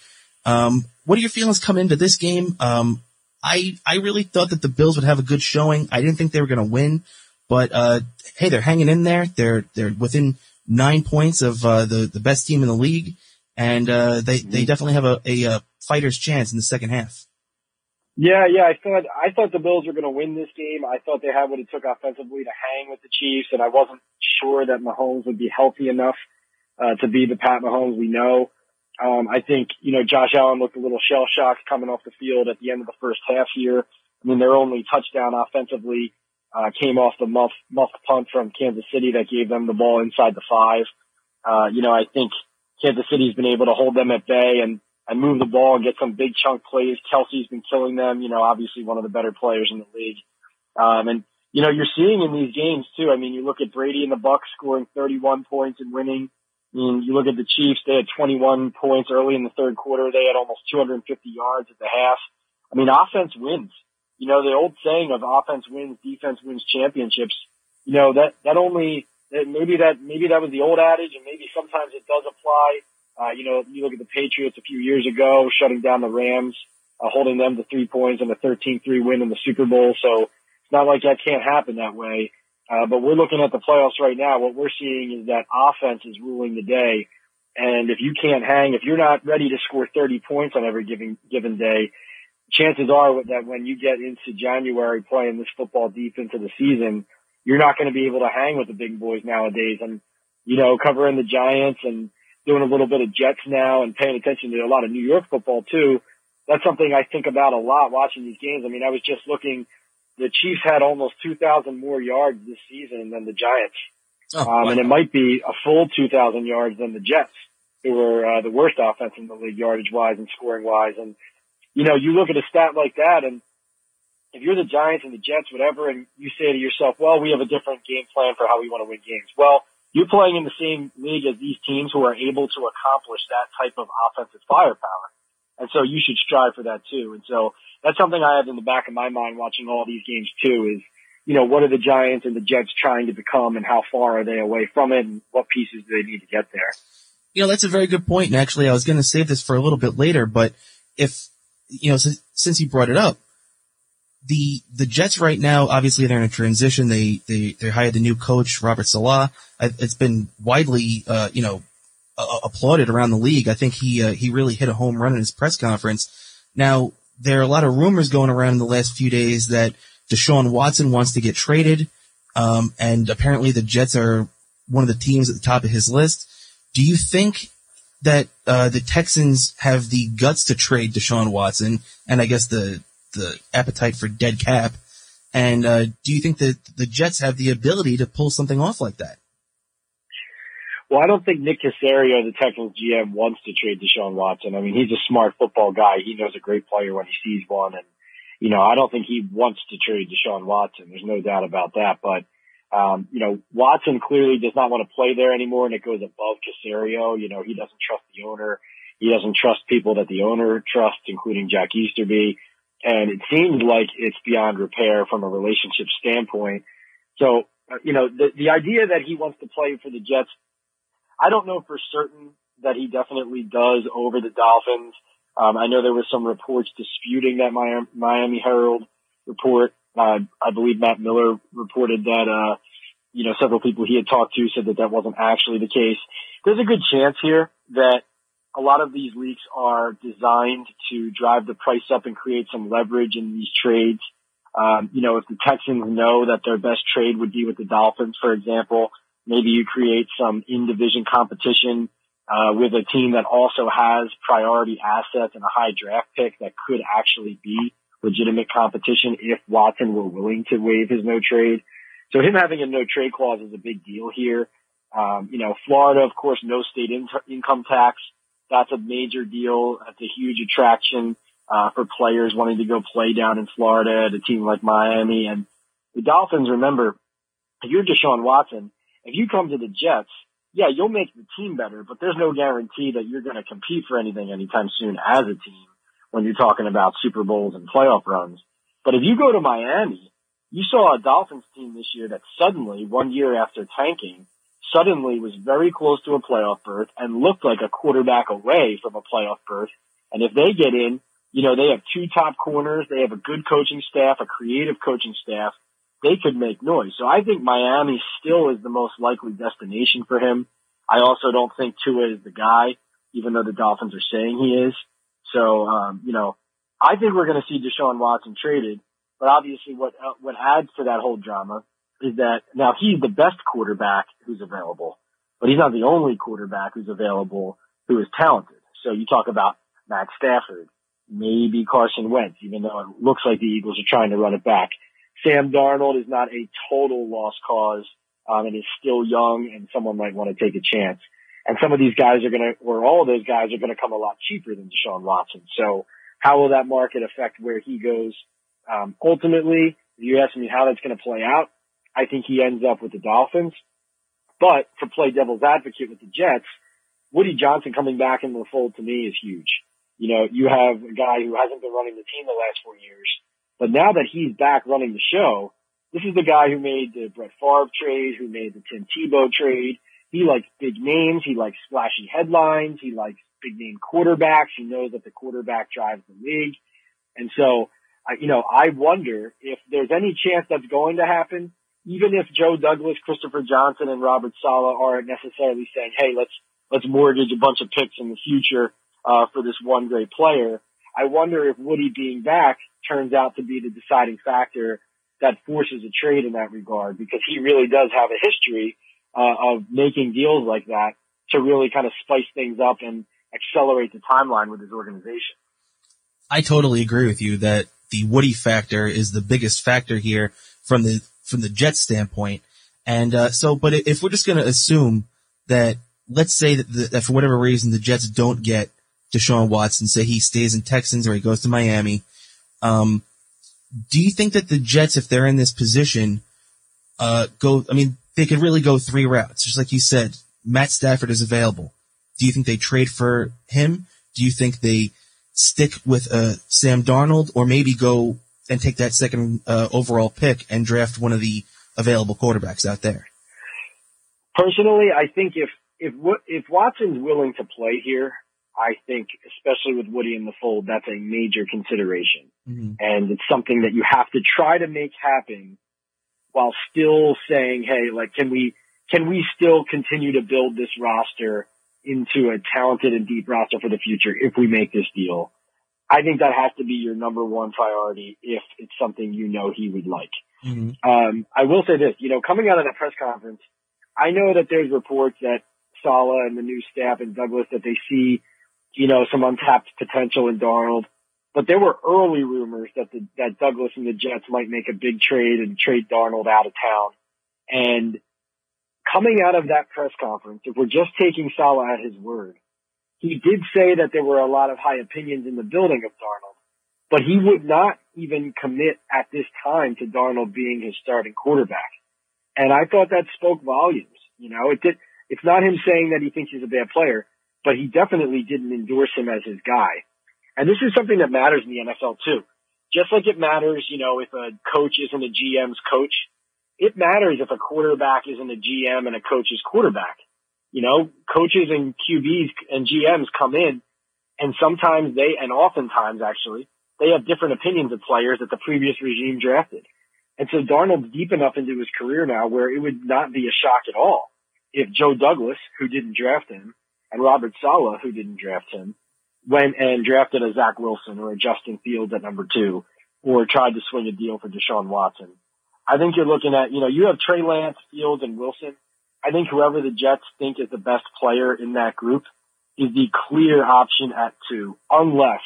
Um, what are your feelings coming into this game? Um, I I really thought that the Bills would have a good showing. I didn't think they were going to win, but uh, hey, they're hanging in there. They're they're within nine points of uh, the the best team in the league, and uh, they they definitely have a, a, a fighter's chance in the second half. Yeah, yeah, I thought I thought the Bills were going to win this game. I thought they had what it took offensively to hang with the Chiefs, and I wasn't sure that Mahomes would be healthy enough uh, to be the Pat Mahomes we know. Um, I think you know Josh Allen looked a little shell shocked coming off the field at the end of the first half here. I mean, their only touchdown offensively uh, came off the muff muff punt from Kansas City that gave them the ball inside the five. Uh, you know, I think Kansas City's been able to hold them at bay and and move the ball and get some big chunk plays. Kelce's been killing them. You know, obviously one of the better players in the league. Um, and you know, you're seeing in these games too. I mean, you look at Brady and the Bucs scoring 31 points and winning. I mean, you look at the Chiefs; they had 21 points early in the third quarter. They had almost 250 yards at the half. I mean, offense wins. You know, the old saying of offense wins, defense wins championships. You know that that only maybe that maybe that was the old adage, and maybe sometimes it does apply uh, you know, you look at the Patriots a few years ago, shutting down the Rams, uh, holding them to three points and a 13-3 win in the Super Bowl. So it's not like that can't happen that way. Uh, but we're looking at the playoffs right now. What we're seeing is that offense is ruling the day. And if you can't hang, if you're not ready to score 30 points on every given, given day, chances are that when you get into January playing this football deep into the season, you're not going to be able to hang with the big boys nowadays. And, you know, covering the Giants and, doing a little bit of Jets now and paying attention to a lot of New York football too. That's something I think about a lot watching these games. I mean, I was just looking, the Chiefs had almost 2,000 more yards this season than the Giants. Oh, um, and it might be a full 2,000 yards than the Jets, who were uh, the worst offense in the league yardage wise and scoring wise. And, you know, you look at a stat like that and if you're the Giants and the Jets, whatever, and you say to yourself, well, we have a different game plan for how we want to win games. Well, you're playing in the same league as these teams who are able to accomplish that type of offensive firepower. And so you should strive for that too. And so that's something I have in the back of my mind watching all these games too is, you know, what are the Giants and the Jets trying to become and how far are they away from it and what pieces do they need to get there? You know, that's a very good point. And actually, I was going to save this for a little bit later, but if, you know, since, since you brought it up, the the Jets right now, obviously they're in a transition. They they they hired the new coach Robert Saleh. It's been widely uh, you know uh, applauded around the league. I think he uh, he really hit a home run in his press conference. Now there are a lot of rumors going around in the last few days that Deshaun Watson wants to get traded, um, and apparently the Jets are one of the teams at the top of his list. Do you think that uh, the Texans have the guts to trade Deshaun Watson, and I guess the the appetite for dead cap. And uh, do you think that the Jets have the ability to pull something off like that? Well, I don't think Nick Caserio, the Texans GM, wants to trade Deshaun Watson. I mean, he's a smart football guy. He knows a great player when he sees one. And, you know, I don't think he wants to trade Deshaun Watson. There's no doubt about that. But, um, you know, Watson clearly does not want to play there anymore and it goes above Caserio. You know, he doesn't trust the owner. He doesn't trust people that the owner trusts, including Jack Easterby and it seems like it's beyond repair from a relationship standpoint. So, uh, you know, the, the idea that he wants to play for the Jets, I don't know for certain that he definitely does over the Dolphins. Um, I know there was some reports disputing that Miami Herald report. Uh, I believe Matt Miller reported that, uh, you know, several people he had talked to said that that wasn't actually the case. There's a good chance here that a lot of these leaks are designed to drive the price up and create some leverage in these trades. Um, you know, if the Texans know that their best trade would be with the Dolphins, for example, maybe you create some in division competition uh, with a team that also has priority assets and a high draft pick that could actually be legitimate competition if Watson were willing to waive his no trade. So him having a no trade clause is a big deal here. Um, you know, Florida, of course, no state in- income tax that's a major deal. That's a huge attraction uh, for players wanting to go play down in Florida at a team like Miami. And the Dolphins, remember, if you're Deshaun Watson, if you come to the Jets, yeah, you'll make the team better, but there's no guarantee that you're going to compete for anything anytime soon as a team when you're talking about Super Bowls and playoff runs. But if you go to Miami, you saw a Dolphins team this year that suddenly, one year after tanking, suddenly was very close to a playoff berth and looked like a quarterback away from a playoff berth. And if they get in, you know, they have two top corners. They have a good coaching staff, a creative coaching staff. They could make noise. So I think Miami still is the most likely destination for him. I also don't think Tua is the guy, even though the Dolphins are saying he is. So, um, you know, I think we're going to see Deshaun Watson traded. But obviously what, uh, what adds to that whole drama is that now he's the best quarterback who's available, but he's not the only quarterback who's available who is talented. So you talk about Matt Stafford, maybe Carson Wentz, even though it looks like the Eagles are trying to run it back. Sam Darnold is not a total lost cause, um, and is still young and someone might want to take a chance. And some of these guys are going to, or all of those guys are going to come a lot cheaper than Deshaun Watson. So how will that market affect where he goes? Um, ultimately, if you ask me how that's going to play out, I think he ends up with the Dolphins. But to play devil's advocate with the Jets, Woody Johnson coming back in the fold to me is huge. You know, you have a guy who hasn't been running the team the last four years, but now that he's back running the show, this is the guy who made the Brett Favre trade, who made the Tim Tebow trade. He likes big names. He likes flashy headlines. He likes big name quarterbacks. He knows that the quarterback drives the league. And so, I, you know, I wonder if there's any chance that's going to happen even if Joe Douglas, Christopher Johnson, and Robert Saleh aren't necessarily saying, "Hey, let's let's mortgage a bunch of picks in the future uh, for this one great player," I wonder if Woody being back turns out to be the deciding factor that forces a trade in that regard, because he really does have a history uh, of making deals like that to really kind of spice things up and accelerate the timeline with his organization. I totally agree with you that the Woody factor is the biggest factor here from the from the Jets standpoint. And uh, so, but if we're just going to assume that, let's say that, the, that for whatever reason the Jets don't get Deshaun Watson, say he stays in Texans or he goes to Miami, um, do you think that the Jets, if they're in this position, uh, go? I mean, they could really go three routes, just like you said. Matt Stafford is available. Do you think they trade for him? Do you think they stick with uh, Sam Darnold, or maybe go and take that second uh, overall pick and draft one of the available quarterbacks out there? Personally, I think if if if Watson's willing to play here, I think, especially with Woody in the fold, that's a major consideration, mm-hmm. and it's something that you have to try to make happen while still saying, "Hey, like, can we can we still continue to build this roster into a talented and deep roster for the future if we make this deal?" I think that has to be your number one priority if it's something you know he would like. Mm-hmm. Um, I will say this, you know, coming out of that press conference, I know that there's reports that Saleh and the new staff and Douglas that they see, you know, some untapped potential in Darnold. But there were early rumors that the, that Douglas and the Jets might make a big trade and trade Darnold out of town. And coming out of that press conference, if we're just taking Saleh at his word, he did say that there were a lot of high opinions in the building of Darnold, but he would not even commit at this time to Darnold being his starting quarterback. And I thought that spoke volumes. You know, it did, it's not him saying that he thinks he's a bad player, but he definitely didn't endorse him as his guy. And this is something that matters in the NFL too. Just like it matters, you know, if a coach isn't a GM's coach, it matters if a quarterback isn't a GM and a coach's quarterback. You know, coaches and QBs and GMs come in and sometimes they, and oftentimes actually, they have different opinions of players that the previous regime drafted. And so Darnold's deep enough into his career now where it would not be a shock at all if Joe Douglas, who didn't draft him, and Robert Saleh, who didn't draft him, went and drafted a Zach Wilson or a Justin Fields at number two, or tried to swing a deal for Deshaun Watson. I think you're looking at, you know, you have Trey Lance, Fields, and Wilson I think whoever the Jets think is the best player in that group is the clear option at two, unless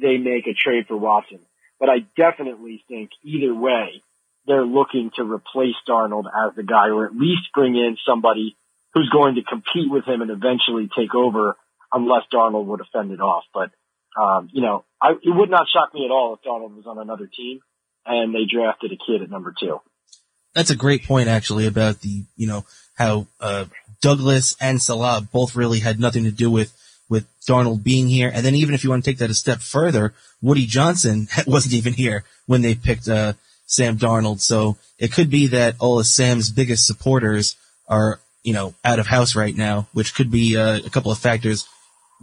they make a trade for Watson. But I definitely think either way, they're looking to replace Darnold as the guy or at least bring in somebody who's going to compete with him and eventually take over unless Darnold would have fended off. But, um, you know, I, it would not shock me at all if Darnold was on another team and they drafted a kid at number two. That's a great point, actually, about the you know how uh, Douglas and Saleh both really had nothing to do with with Darnold being here, and then even if you want to take that a step further, Woody Johnson wasn't even here when they picked uh, Sam Darnold. So it could be that all of Sam's biggest supporters are you know out of house right now, which could be uh, a couple of factors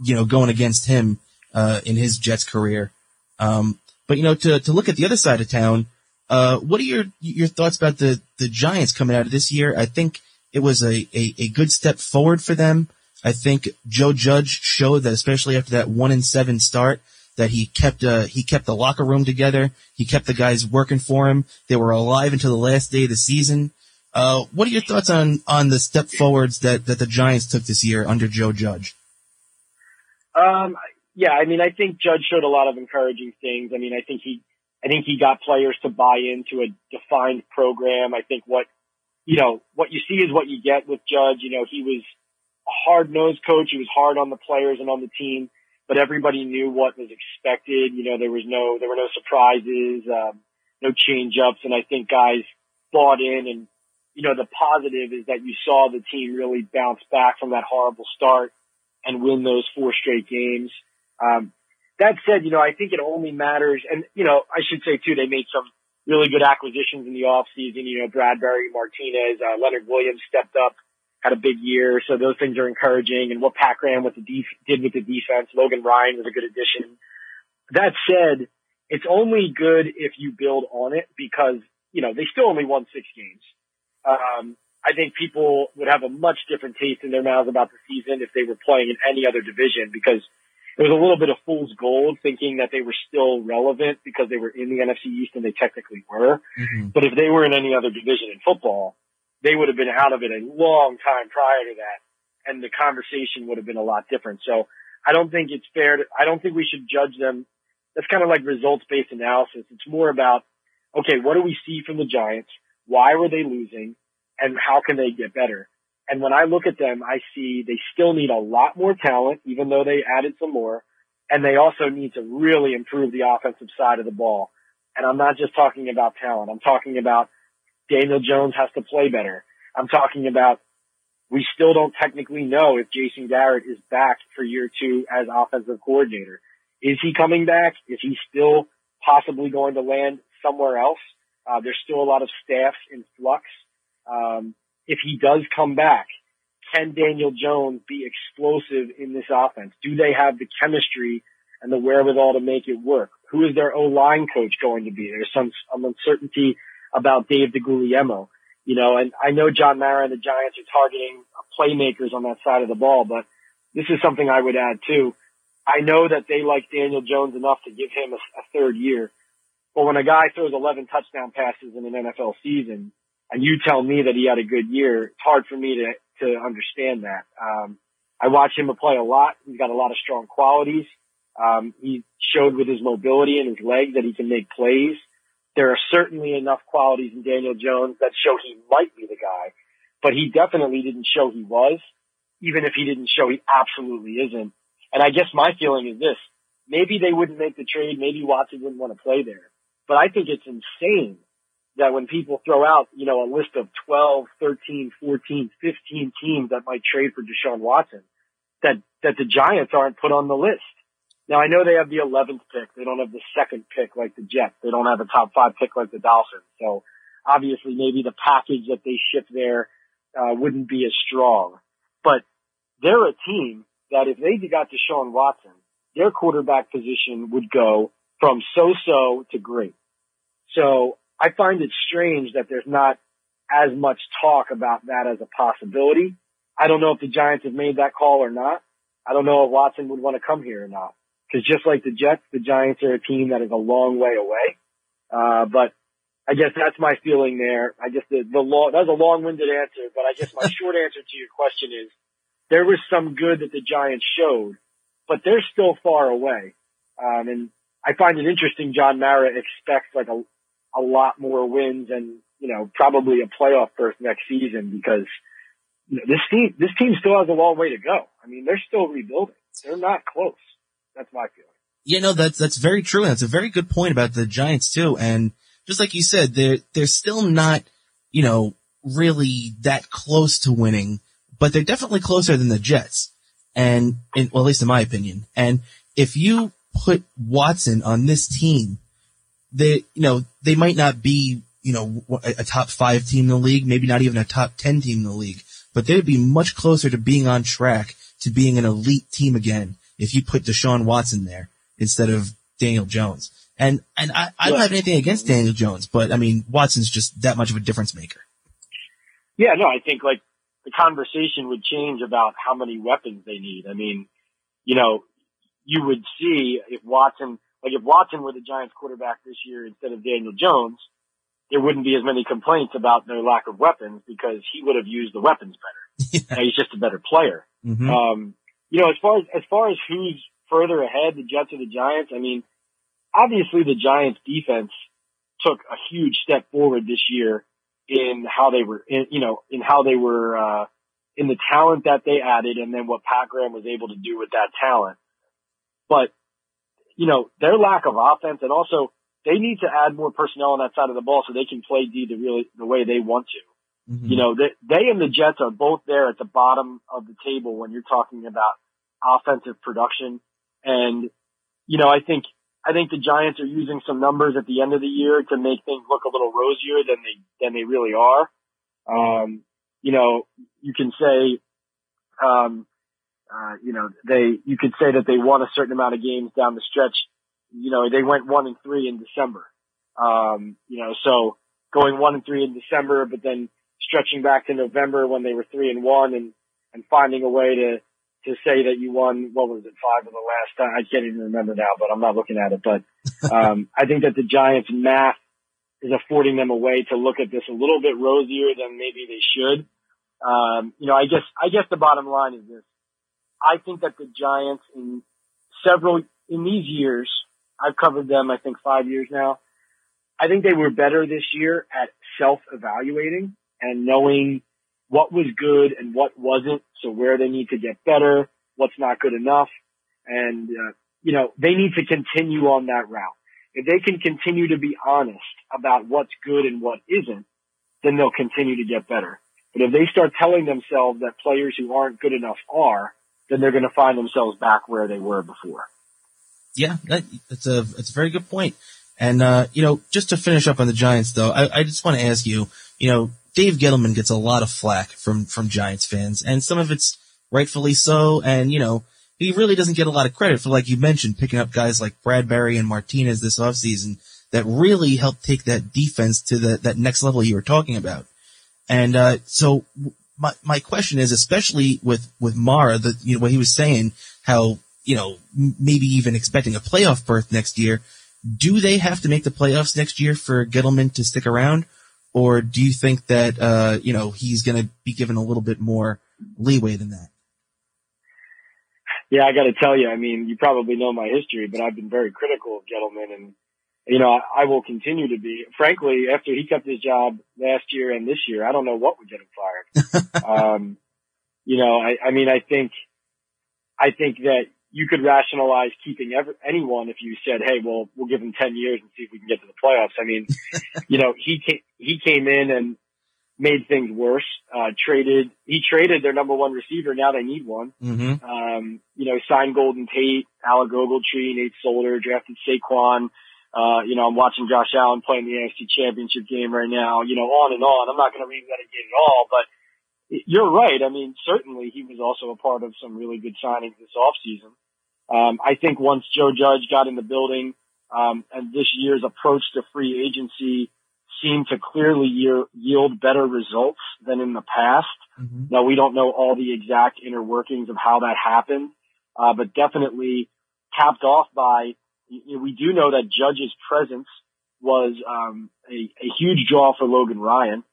you know going against him uh, in his Jets career. Um, but you know to to look at the other side of town. Uh, what are your your thoughts about the the Giants coming out of this year? I think it was a, a, a good step forward for them. I think Joe Judge showed that, especially after that one and seven start, that he kept uh, he kept the locker room together. He kept the guys working for him. They were alive until the last day of the season. Uh, what are your thoughts on on the step forwards that that the Giants took this year under Joe Judge? Um, yeah, I mean, I think Judge showed a lot of encouraging things. I mean, I think he I think he got players to buy into a defined program. I think what, you know, what you see is what you get with Judge. You know, he was a hard nosed coach. He was hard on the players and on the team, but everybody knew what was expected. You know, there was no, there were no surprises, um, no change ups. And I think guys bought in and, you know, the positive is that you saw the team really bounce back from that horrible start and win those four straight games. Um, that said, you know, I think it only matters, and you know, I should say too, they made some really good acquisitions in the off season. You know, Bradberry, Martinez, uh, Leonard Williams stepped up, had a big year, so those things are encouraging. And what Pat Graham with the def- did with the defense, Logan Ryan was a good addition. That said, it's only good if you build on it because you know they still only won six games. Um, I think people would have a much different taste in their mouths about the season if they were playing in any other division because it was a little bit of fool's gold thinking that they were still relevant because they were in the NFC East and they technically were. Mm-hmm. But if they were in any other division in football, they would have been out of it a long time prior to that. And the conversation would have been a lot different. So I don't think it's fair to, I don't think we should judge them. That's kind of like results based analysis. It's more about, okay, what do we see from the Giants? Why were they losing? And how can they get better? And when I look at them, I see they still need a lot more talent, even though they added some more. And they also need to really improve the offensive side of the ball. And I'm not just talking about talent. I'm talking about Daniel Jones has to play better. I'm talking about we still don't technically know if Jason Garrett is back for year two as offensive coordinator. Is he coming back? Is he still possibly going to land somewhere else? Uh, there's still a lot of staffs in flux. Um, if he does come back, can Daniel Jones be explosive in this offense? Do they have the chemistry and the wherewithal to make it work? Who is their O line coach going to be? There's some, some uncertainty about Dave DeGuglielmo, you know, and I know John Mara and the Giants are targeting playmakers on that side of the ball, but this is something I would add too. I know that they like Daniel Jones enough to give him a, a third year, but when a guy throws 11 touchdown passes in an NFL season, you tell me that he had a good year, it's hard for me to, to understand that. Um, I watch him play a lot. He's got a lot of strong qualities. Um, he showed with his mobility and his legs that he can make plays. There are certainly enough qualities in Daniel Jones that show he might be the guy, but he definitely didn't show he was, even if he didn't show he absolutely isn't. And I guess my feeling is this, maybe they wouldn't make the trade. Maybe Watson wouldn't want to play there, but I think it's insane that when people throw out, you know, a list of 12, 13, 14, 15 teams that might trade for Deshaun Watson, that, that the Giants aren't put on the list. Now I know they have the 11th pick. They don't have the second pick like the Jets. They don't have a top five pick like the Dolphins. So obviously maybe the package that they ship there, uh, wouldn't be as strong, but they're a team that if they got Deshaun Watson, their quarterback position would go from so-so to great. So I find it strange that there's not as much talk about that as a possibility. I don't know if the Giants have made that call or not. I don't know if Watson would want to come here or not. Because just like the Jets, the Giants are a team that is a long way away. Uh, but I guess that's my feeling there. I guess the, the long, that was a long-winded answer, but I guess my short answer to your question is there was some good that the Giants showed, but they're still far away. Um, and I find it interesting John Mara expects like a, a lot more wins and, you know, probably a playoff berth next season because you know, this team, this team still has a long way to go. I mean, they're still rebuilding. They're not close. That's my feeling. Yeah, no, that's, that's very true. And that's a very good point about the Giants too. And just like you said, they're, they're still not you know, really that close to winning, but they're definitely closer than the Jets. And, well, at least in my opinion. And if you put Watson on this team, they, you know, they might not be, you know, a, top five team in the league, maybe not even a top 10 team in the league, but they'd be much closer to being on track to being an elite team again if you put Deshaun Watson there instead of Daniel Jones. And, and I, I don't have anything against Daniel Jones, but I mean, Watson's just that much of a difference maker. Yeah, no, I think like the conversation would change about how many weapons they need. I mean, you know, you would see if Watson, like if Watson were the Giants quarterback this year instead of Daniel Jones, there wouldn't be as many complaints about their lack of weapons because he would have used the weapons better. yeah. He's just a better player. Mm-hmm. Um, you know, as far as, as far as who's further ahead, the Jets or the Giants, I mean, obviously the Giants defense took a huge step forward this year in how they were, in, you know, in how they were, uh, in the talent that they added and then what Pat Graham was able to do with that talent. But, you know, their lack of offense and also they need to add more personnel on that side of the ball so they can play D the really, the way they want to. Mm-hmm. You know, they, they and the Jets are both there at the bottom of the table when you're talking about offensive production. And, you know, I think I think the Giants are using some numbers at the end of the year to make things look a little rosier than they than they really are. Um, you know, you can say, um, uh, you know, they you could say that they won a certain amount of games down the stretch. You know, they went one and three in December. Um, you know, so going one and three in December, but then stretching back to November when they were three and one, and and finding a way to to say that you won, what was it, five of the last time? I can't even remember now, but I'm not looking at it. But, um, I think that the Giants math is affording them a way to look at this a little bit rosier than maybe they should. Um, you know, I guess, I guess the bottom line is this. I think that the Giants in several, in these years, I've covered them, I think five years now. I think they were better this year at self-evaluating and knowing what was good and what wasn't. So where they need to get better, what's not good enough. And, uh, you know, they need to continue on that route. If they can continue to be honest about what's good and what isn't, then they'll continue to get better. But if they start telling themselves that players who aren't good enough are, then they're going to find themselves back where they were before. Yeah, that, that's a that's a very good point. And uh, you know, just to finish up on the Giants, though, I, I just want to ask you, you know, Dave Gettleman gets a lot of flack from, from Giants fans, and some of it's rightfully so, and, you know, he really doesn't get a lot of credit for, like you mentioned, picking up guys like Bradberry and Martinez this offseason that really helped take that defense to the, that next level you were talking about. And, uh, so my, my question is, especially with, with Mara, the, you know, what he was saying, how, you know, maybe even expecting a playoff berth next year, do they have to make the playoffs next year for Gettleman to stick around? or do you think that uh, you know he's going to be given a little bit more leeway than that? Yeah, I got to tell you, I mean, you probably know my history, but I've been very critical of Gettleman, and you know, I, I will continue to be. Frankly, after he kept his job last year and this year, I don't know what would get him fired. um, you know, I, I mean, I think, I think that you could rationalize keeping ever, anyone if you said, "Hey, well, we'll give him ten years and see if we can get to the playoffs." I mean, you know, he came, he came in and made things worse. Uh, traded he traded their number one receiver. Now they need one. Mm-hmm. Um, you know, signed Golden Tate, Alec Ogletree, Nate Solder, drafted Saquon. Uh, you know, I'm watching Josh Allen playing the AFC Championship game right now. You know, on and on. I'm not going to read that again at all, but you're right. I mean, certainly he was also a part of some really good signings this offseason. Um, I think once Joe Judge got in the building, um, and this year's approach to free agency seemed to clearly year, yield better results than in the past. Mm-hmm. Now we don't know all the exact inner workings of how that happened, uh, but definitely capped off by, you know, we do know that Judge's presence was, um, a, a huge draw for Logan Ryan.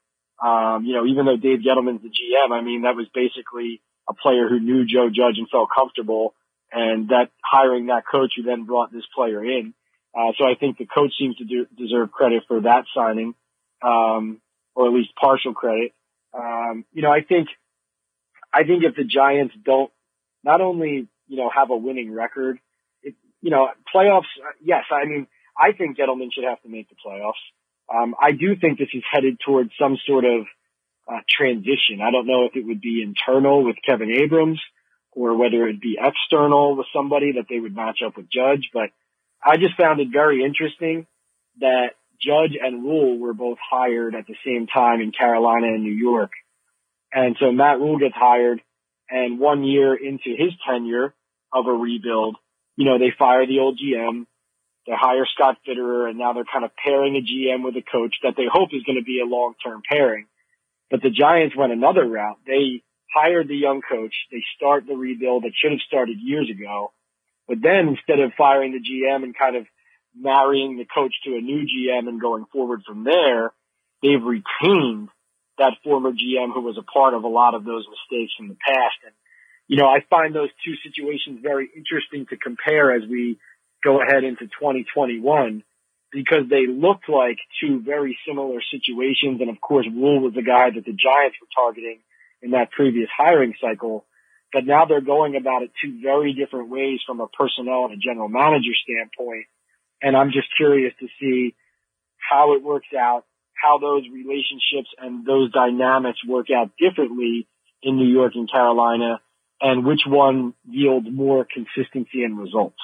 Um, you know, even though Dave Gettleman's the GM, I mean, that was basically a player who knew Joe Judge and felt comfortable and that hiring that coach who then brought this player in. Uh, so I think the coach seems to do, deserve credit for that signing, um, or at least partial credit. Um, you know, I think, I think if the Giants don't not only, you know, have a winning record, you know, playoffs, yes, I mean, I think Gettleman should have to make the playoffs. Um, I do think this is headed towards some sort of uh, transition. I don't know if it would be internal with Kevin Abrams or whether it'd be external with somebody that they would match up with Judge. But I just found it very interesting that Judge and Rhule were both hired at the same time in Carolina and New York. And so Matt Rhule gets hired and one year into his tenure of a rebuild, you know, they fire the old GM, they hire Scott Fitterer, and now they're kind of pairing a GM with a coach that they hope is going to be a long-term pairing. But the Giants went another route. They hired the young coach. They start the rebuild that should have started years ago. But then instead of firing the GM and kind of marrying the coach to a new GM and going forward from there, they've retained that former GM who was a part of a lot of those mistakes in the past. And, you know, I find those two situations very interesting to compare as we go ahead into 2021 because they looked like two very similar situations. And of course, Rhule was the guy that the Giants were targeting in that previous hiring cycle. But now they're going about it two very different ways from a personnel and a general manager standpoint. And I'm just curious to see how it works out, how those relationships and those dynamics work out differently in New York and Carolina and which one yields more consistency and results.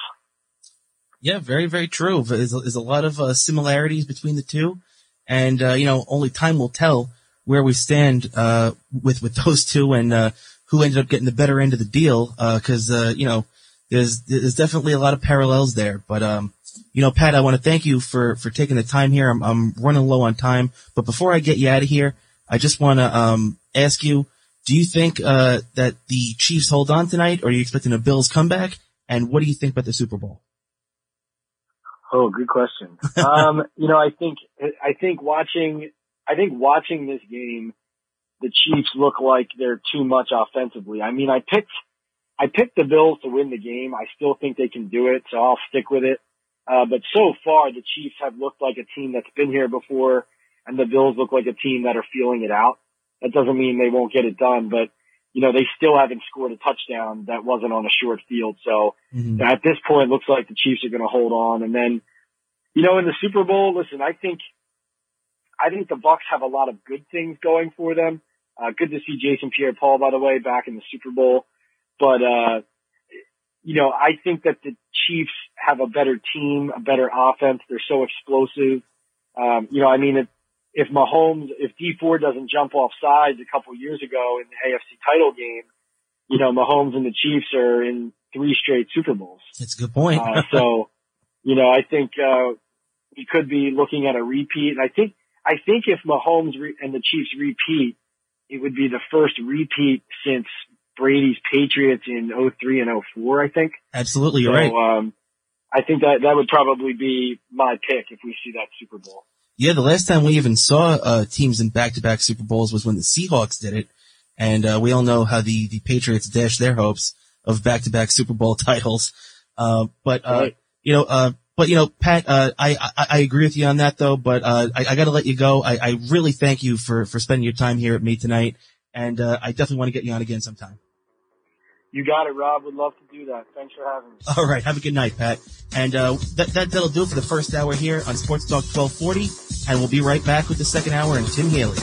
Yeah, very, very true. There's there's a lot of uh, similarities between the two. And, uh, you know, only time will tell where we stand, uh, with, with those two and, uh, who ended up getting the better end of the deal. Uh, cause, uh, you know, there's, there's definitely a lot of parallels there. But, um, you know, Pat, I want to thank you for, for taking the time here. I'm, I'm running low on time, but before I get you out of here, I just want to, um, ask you, do you think, uh, that the Chiefs hold on tonight or are you expecting a Bills comeback? And what do you think about the Super Bowl? Oh, good question. um, you know, I think, I think watching, I think watching this game, the Chiefs look like they're too much offensively. I mean, I picked, I picked the Bills to win the game. I still think they can do it, so I'll stick with it. Uh, but so far, the Chiefs have looked like a team that's been here before, and the Bills look like a team that are feeling it out. That doesn't mean they won't get it done, but you know they still haven't scored a touchdown that wasn't on a short field. So mm-hmm. at this point, it looks like the Chiefs are going to hold on. And then, you know, in the Super Bowl, listen, I think I think the Bucs have a lot of good things going for them. Uh, good to see Jason Pierre-Paul, by the way, back in the Super Bowl. But uh, you know, I think that the Chiefs have a better team, a better offense. They're so explosive. Um, you know, I mean, if, if Mahomes, if Dee Ford doesn't jump off sides a couple years ago in the AFC title game, you know, Mahomes and the Chiefs are in three straight Super Bowls. That's a good point. uh, so, you know, I think, uh, we could be looking at a repeat. And I think, I think if Mahomes re- and the Chiefs repeat, it would be the first repeat since Brady's Patriots in 03 and 04, I think. Absolutely, so, right. Um, I think that that would probably be my pick if we see that Super Bowl. Yeah, the last time we even saw uh, teams in back-to-back Super Bowls was when the Seahawks did it, and uh, we all know how the the Patriots dashed their hopes of back-to-back Super Bowl titles. Uh, but uh, right. you know, uh, but you know, Pat, uh, I, I, I agree with you on that though. But I, I got to let you go. I, I really thank you for for spending your time here at me tonight, and I definitely want to get you on again sometime. You got it, Rob. Would love to do that. Thanks for having me. All right. Have a good night, Pat. And uh, that, that, that'll do it for the first hour here on Sports Talk 1240. And we'll be right back with the second hour and Tim Haley.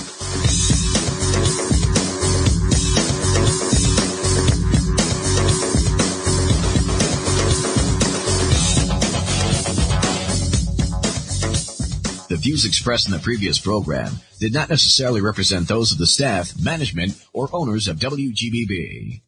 The views expressed in the previous program did not necessarily represent those of the staff, management, or owners of WGBB.